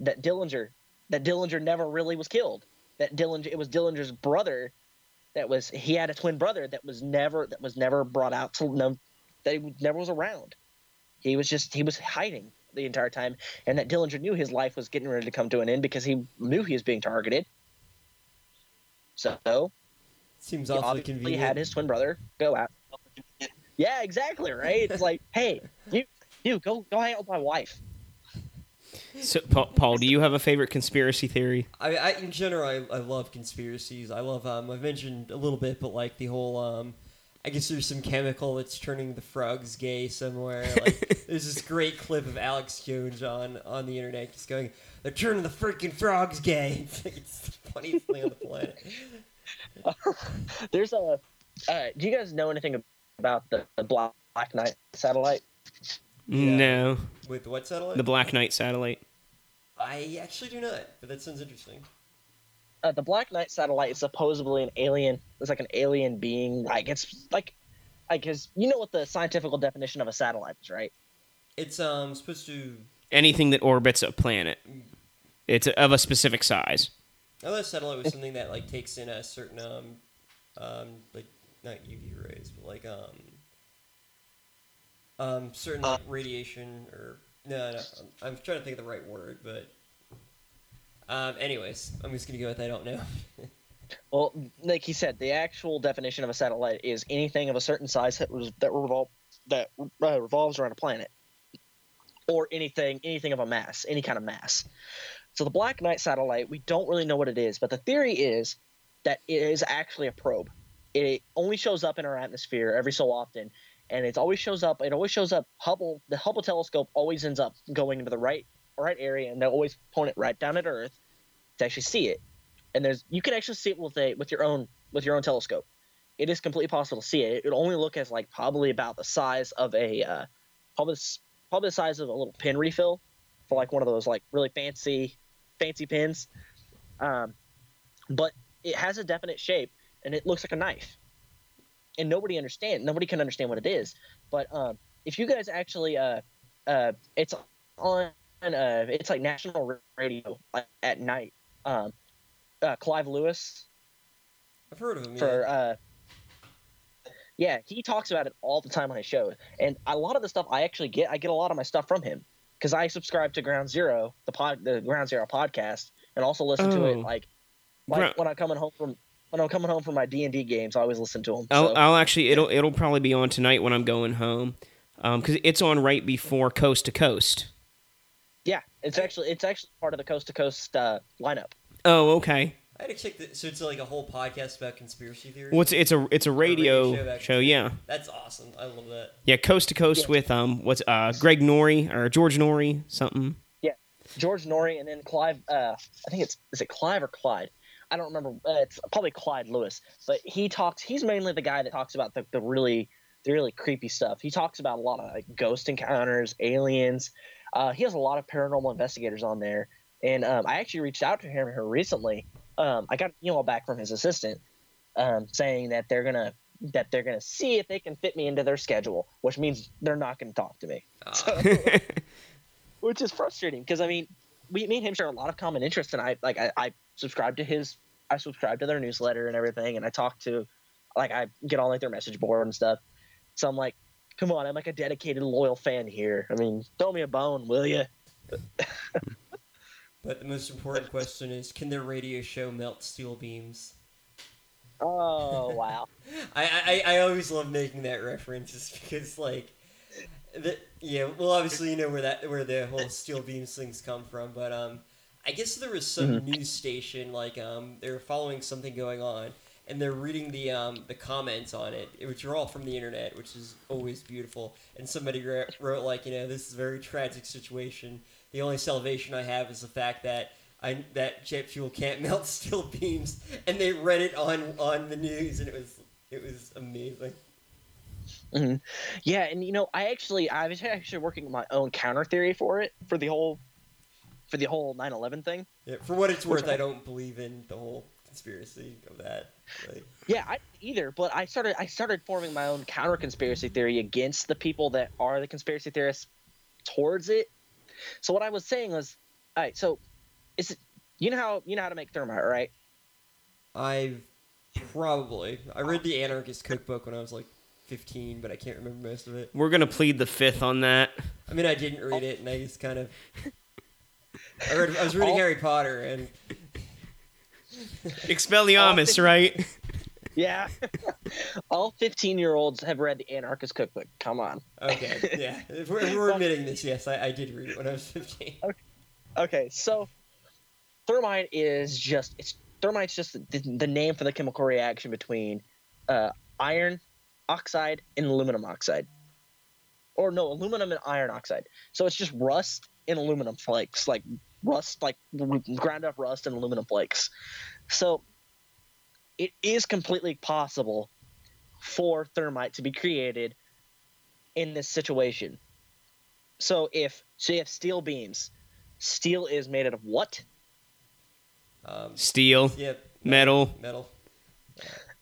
that Dillinger that Dillinger never really was killed. That Dillinger it was Dillinger's brother that was he had a twin brother that was never that was never brought out to no that he never was around. He was just he was hiding the entire time, and that Dillinger knew his life was getting ready to come to an end because he knew he was being targeted. So Seems he awfully obviously convenient. had his twin brother go out. Yeah, exactly right. It's like, hey, you, you go go hang out with my wife. so paul, paul do you have a favorite conspiracy theory I, I in general, I, I love conspiracies. I love um, I've mentioned a little bit, but like the whole um, I guess there's some chemical that's turning the frogs gay somewhere. Like there's this great clip of Alex Jones on on the internet just going, "They're turning the freaking frogs gay." It's, like, it's the funniest thing on the planet. There's a. Uh, do you guys know anything about the, the Black Knight satellite? Yeah. no With what satellite? the black knight satellite I actually do not, but that sounds interesting. Uh, the Black Knight satellite is supposedly an alien. It's like an alien being. Like it's like, like, cause you know what the scientific definition of a satellite is, right? It's um supposed to. Anything that orbits a planet. It's of a specific size. I thought satellite was something that like takes in a certain um um like not UV rays, but like um um certain like radiation or no no I'm, I'm trying to think of the right word, but um anyways I'm just gonna go with I don't know. Well, like he said, the actual definition of a satellite is anything of a certain size that that revol- that uh, revolves around a planet, or anything anything of a mass, any kind of mass. So the Black Knight satellite, we don't really know what it is, but the theory is that it is actually a probe. It only shows up in our atmosphere every so often, and it always shows up. It always shows up. Hubble, the Hubble telescope, always ends up going into the right right area, and they'll always point it right down at Earth to actually see it and there's you can actually see it with a with your own with your own telescope. It is completely possible to see it. It only look as like probably about the size of a uh, probably probably the size of a little pin refill for like one of those like really fancy fancy pins. Um, but it has a definite shape and it looks like a knife. And nobody understand nobody can understand what it is. But um, if you guys actually uh uh it's on uh it's like national radio like, at night. Um, uh, Clive Lewis I've heard of him. for yeah. uh, yeah, he talks about it all the time on his show, and a lot of the stuff I actually get, I get a lot of my stuff from him because I subscribe to Ground Zero, the pod, the Ground Zero podcast, and also listen to it Oh. like like Ground- when I'm coming home from when I'm coming home from my D and D games, I always listen to them. I'll, so, I'll actually it'll it'll probably be on tonight when I'm going home, because it's on right before Coast to Coast. Yeah, it's actually it's actually part of the Coast to Coast uh, lineup. Oh, okay. I had to check. The, so it's like a whole podcast about conspiracy theories. Well, it's it's a it's a radio, radio show, show, yeah, That's awesome. I love that. yeah, Coast to Coast Yeah. with um what's uh Greg Noory or George Noory something. Yeah, George Noory and then Clive. Uh, I think it's is it Clive or Clyde? I don't remember. Uh, it's probably Clyde Lewis, but he talks. He's mainly the guy that talks about the, the really the really creepy stuff. He talks about a lot of like ghost encounters, aliens. Uh, he has a lot of paranormal investigators on there, and um, I actually reached out to him here recently. Um, I got an email back from his assistant um, saying that they're gonna that they're gonna see if they can fit me into their schedule, which means they're not gonna talk to me Uh, which is frustrating because I mean, we me and him share a lot of common interests, and I like I, I subscribe to his, I subscribe to their newsletter and everything, and I talk to, like I get on like their message board and stuff. So I'm like, come on, I'm like a dedicated loyal fan here. I mean, throw me a bone, will you? but the most important question is: Can their radio show melt steel beams? Oh wow. I, I I always love making that reference just because like the yeah well obviously you know where that where the whole steel beams things come from but um I guess there was some news station like um they were following something going on and they're reading the um the comments on it which are all from the internet which is always beautiful and somebody wrote, like you know this is a very tragic situation the only salvation I have is the fact that I, that jet fuel can't melt steel beams, and they read it on on the news, and it was it was amazing. Mhm. Yeah, and you know, I actually I was actually working my own counter theory for it for the whole for the whole 9/11 thing. Yeah, for what it's worth, one? I don't believe in the whole conspiracy of that. Like, Yeah, I either, but I started I started forming my own counter conspiracy theory against the people that are the conspiracy theorists towards it. So what I was saying was, all right, so is it you know how you know how to make thermite, right? I've probably I read the Anarchist Cookbook when I was like 15, but I can't remember most of it. We're gonna plead the fifth on that. I mean, I didn't read it, and I just kind of. I, read, I was reading All- Harry Potter, and Expelliarmus, right? Yeah. All 15 year olds have read the Anarchist Cookbook. Come on. okay, yeah, if we're, if we're admitting this, yes, I, I did read it when I was 15. Okay, so thermite is just it's thermite's just the, the name for the chemical reaction between uh, iron oxide and aluminum oxide, or no, aluminum and iron oxide. So it's just rust and aluminum flakes, like rust, like ground up rust and aluminum flakes. So it is completely possible for thermite to be created in this situation. So if so, you have steel beams. Steel is made out of what? Um, Steel, yeah, metal. metal.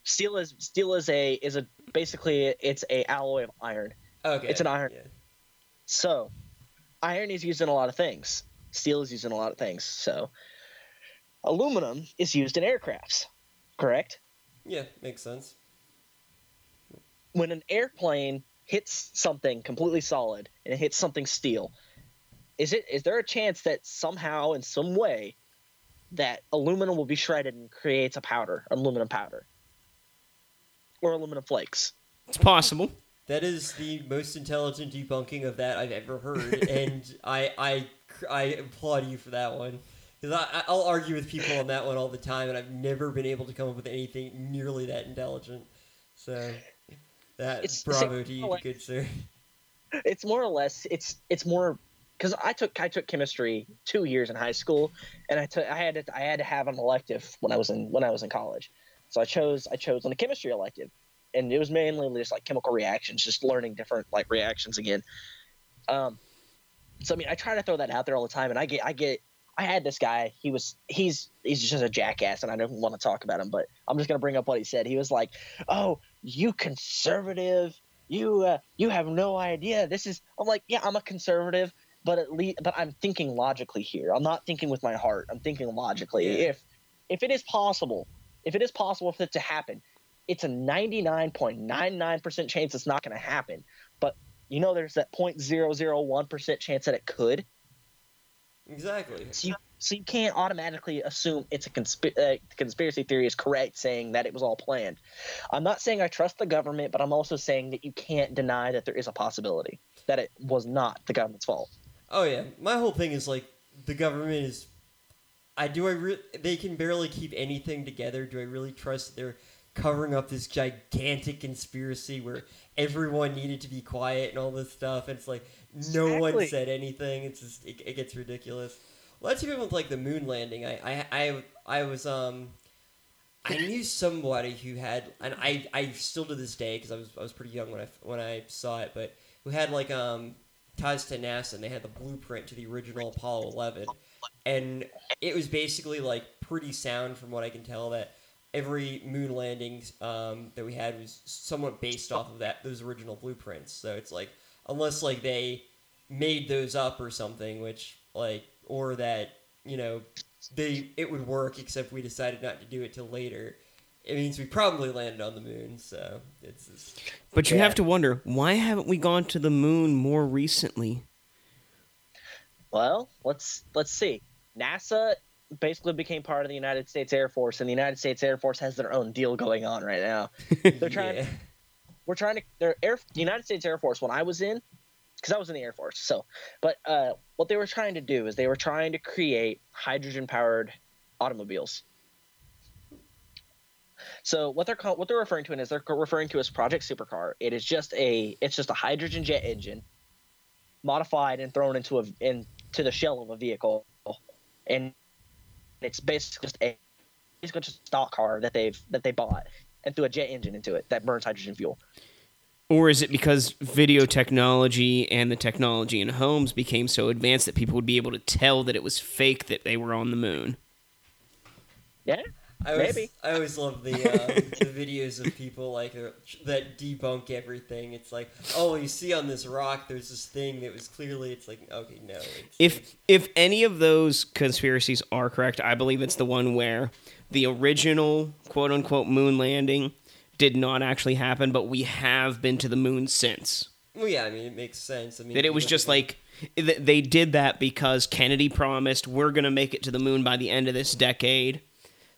Steel is steel is a is a basically it's a alloy of iron. Okay, It's an iron. Yeah. So iron is used in a lot of things. Steel is used in a lot of things. So aluminum is used in aircrafts, correct? Yeah, makes sense. When an airplane hits something completely solid and it hits something steel, is it is there a chance that somehow in some way that aluminum will be shredded and creates a powder, aluminum powder? Or aluminum flakes? It's possible. That is the most intelligent debunking of that I've ever heard, and I I I applaud you for that one. Because I, I'll argue with people on that one all the time, and I've never been able to come up with anything nearly that intelligent. So, that It's- bravo to you, good sir. it's more or less it's it's more because I took I took chemistry two years in high school, and I took I had to I had to have an elective when I was in when I was in college, so I chose I chose on a chemistry elective, and it was mainly just like chemical reactions, just learning different like reactions again. Um, so I mean I try to throw that out there all the time, and I get I get I had this guy he was he's he's just a jackass, and I don't want to talk about him, but I'm just gonna bring up what he said. He was like, "Oh, you conservative." you uh, you have no idea this is i'm like yeah i'm a conservative but at least but i'm thinking logically here i'm not thinking with my heart i'm thinking logically Yeah. if if it is possible if it is possible for it to happen it's a 99.99% chance it's not going to happen you know there's that 0.001% chance that it could Exactly. so you so you can't automatically assume it's a consp- uh, conspiracy theory is correct, saying that it was all planned. I'm not saying I trust the government, but I'm also saying that you can't deny that there is a possibility that it was not the government's fault. Oh yeah, my whole thing is like the government is. I do I re- they can barely keep anything together. Do I really trust they're covering up this gigantic conspiracy where everyone needed to be quiet and all this stuff? And it's like no one said anything. It's just it, it gets ridiculous. Well, that's even with like the moon landing. I I I, I was um. I knew somebody who had, and I, I still to this day because I was I was pretty young when I when I saw it, but who had like um ties to NASA and they had the blueprint to the original Apollo 11. And it was basically like pretty sound from what I can tell that every moon landing um, that we had was somewhat based off of that those original blueprints. So it's like unless like they made those up or something, which like or that you know they it would work except we decided not to do it till later. It means we probably landed on the moon. So it's just, But you have to wonder why haven't we gone to the moon more recently? Well, let's let's see. NASA basically became part of the United States Air Force, and the United States Air Force has their own deal going on right now. They're trying. yeah. we're trying to their air the United States Air Force when I was in because I was in the Air Force. So, but uh, what they were trying to do is they were trying to create hydrogen powered automobiles. So what they're call, what they're referring to is they're referring to as Project Supercar. It is just a it's just a hydrogen jet engine modified and thrown into a into the shell of a vehicle, and it's basically just a basically just a stock car that they've that they bought and threw a jet engine into it that burns hydrogen fuel. Or is it because video technology and the technology in homes became so advanced that people would be able to tell that it was fake that they were on the moon? Yeah, I always, Maybe. I always love the uh, the videos of people like uh, that debunk everything. It's like, oh, you see on this rock, there's this thing that was clearly. It's like, okay, no. It's, If if any of those conspiracies are correct, I believe it's the one where the original quote unquote moon landing did not actually happen, but we have been to the moon since. well, yeah, I mean, it makes sense. I mean, That it was just like they did that because Kennedy promised we're going to make it to the moon by the end of this decade.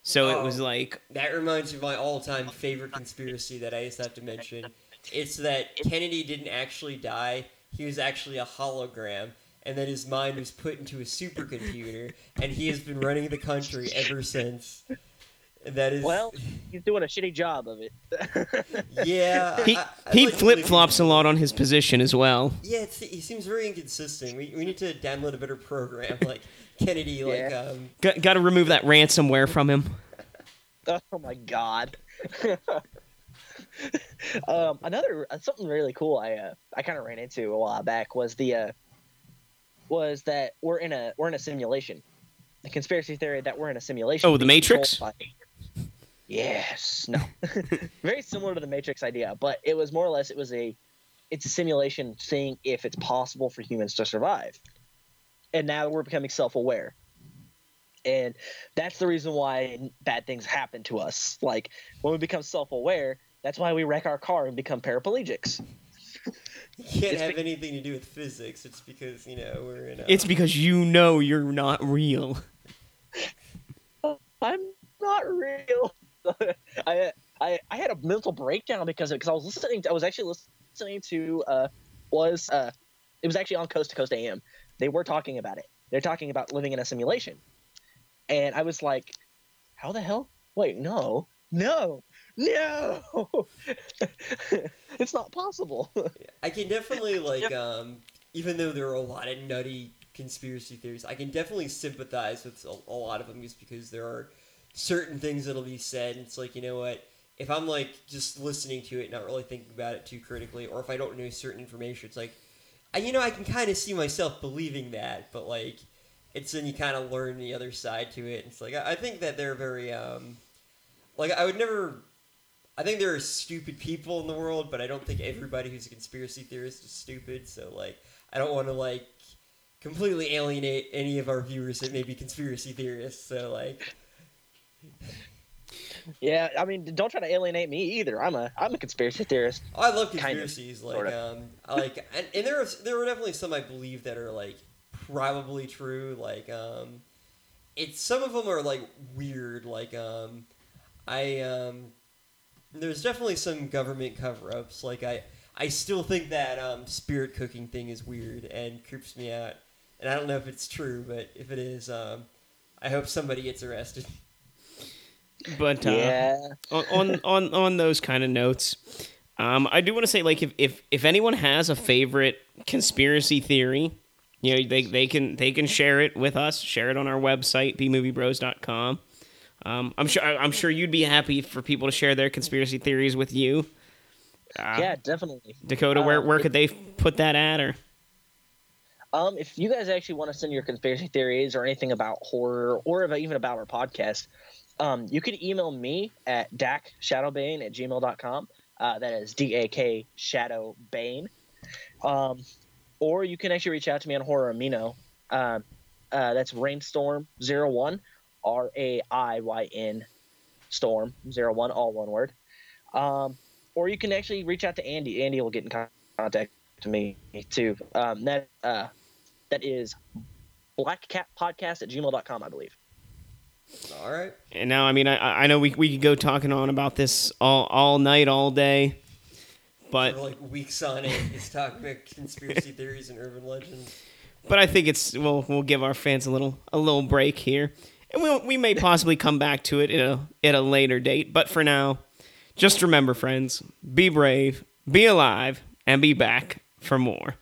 So it Oh. was um, like that reminds me of my all-time favorite conspiracy that I just have to mention. It's that Kennedy didn't actually die; he was actually a hologram, and that his mind was put into a supercomputer, and he has been running the country ever since. That is Well, he's doing a shitty job of it. yeah. he I- I he like flip flops a lot on his position as well. Yeah, it's, he seems very inconsistent. We, we need to download a better program like Kennedy. Like Yeah. um, Got, got to remove that ransomware from him. oh my god. um, another uh, something really cool I uh, I kind of ran into a while back was the uh, was that we're in a we're in a simulation. The conspiracy theory that we're in a simulation. Oh, the Matrix? Yes. No. Very similar to the Matrix idea, but it was more or less it was a it's a simulation seeing if it's possible for humans to survive. And now we're becoming self-aware and that's the reason why bad things happen to us like when we become self-aware that's why we wreck our car and become paraplegics You can't It's have be- anything to do with physics. It's because you know we're in. A, It's because you know you're not real. i'm not real I, I i had a mental breakdown because because i was listening to, i was actually listening to uh was uh it was actually on coast to coast am they were talking about it. They're talking about living in a simulation. And i was like how the hell? Wait no no no. It's not possible. I can definitely like um even though there are a lot of nutty conspiracy theories, I can definitely sympathize with a, a lot of them just because there are certain things that'll be said. And it's like you know what, if I'm like just listening to it, not really thinking about it too critically, or if I don't know certain information, it's like, I, you know, I can kind of see myself believing that, but like. It's then you kind of learn the other side to it. It's like I, I think that they're very um, like I would never I think there are stupid people in the world, but I don't think everybody who's a conspiracy theorist is stupid. So like, I don't want to like completely alienate any of our viewers that may be conspiracy theorists. So like, yeah i mean don't try to alienate me either i'm a i'm a conspiracy theorist I love Kind of, conspiracies. like, sorta. um, like, and, and there are there are definitely some I believe that are like probably true. Like, um, it's some of them are like weird. Like, um, I um, there's definitely some government cover-ups. Like, I I still think that um, spirit cooking thing is weird and creeps me out. And I don't know if it's true, but if it is, um, I hope somebody gets arrested. But uh, yeah on, on on on those kind of notes, um, I do want to say like if, if if anyone has a favorite conspiracy theory, you know they, they can they can share it with us. Share it on our website bmoviebros.com. Um, I'm sure I'm sure you'd be happy for people to share their conspiracy theories with you. Uh, yeah definitely Dakota, where Um, where could they put that at or? Um, if you guys actually want to send your conspiracy theories or anything about horror or about, even about our podcast, um, you could email me at dakshadowbane at gmail.com. Uh, that is D A K Shadow Bane. Um, or you can actually reach out to me on Horror Amino. Um, uh, that's Rainstorm01, R A I Y N Storm 01, all one word. Um, or you can actually reach out to Andy. Andy will get in contact to me too. Um, that uh, that is blackcatpodcast at gmail.com, I believe. All right. And now, I mean, I I know we we could go talking on about this all all night, all day, but For like weeks on end, just talking about conspiracy theories and urban legends. but I think it's we'll we'll give our fans a little a little break here, and we will we may possibly come back to it at a at a later date. But for now, just remember, friends, be brave, be alive, and be back for more.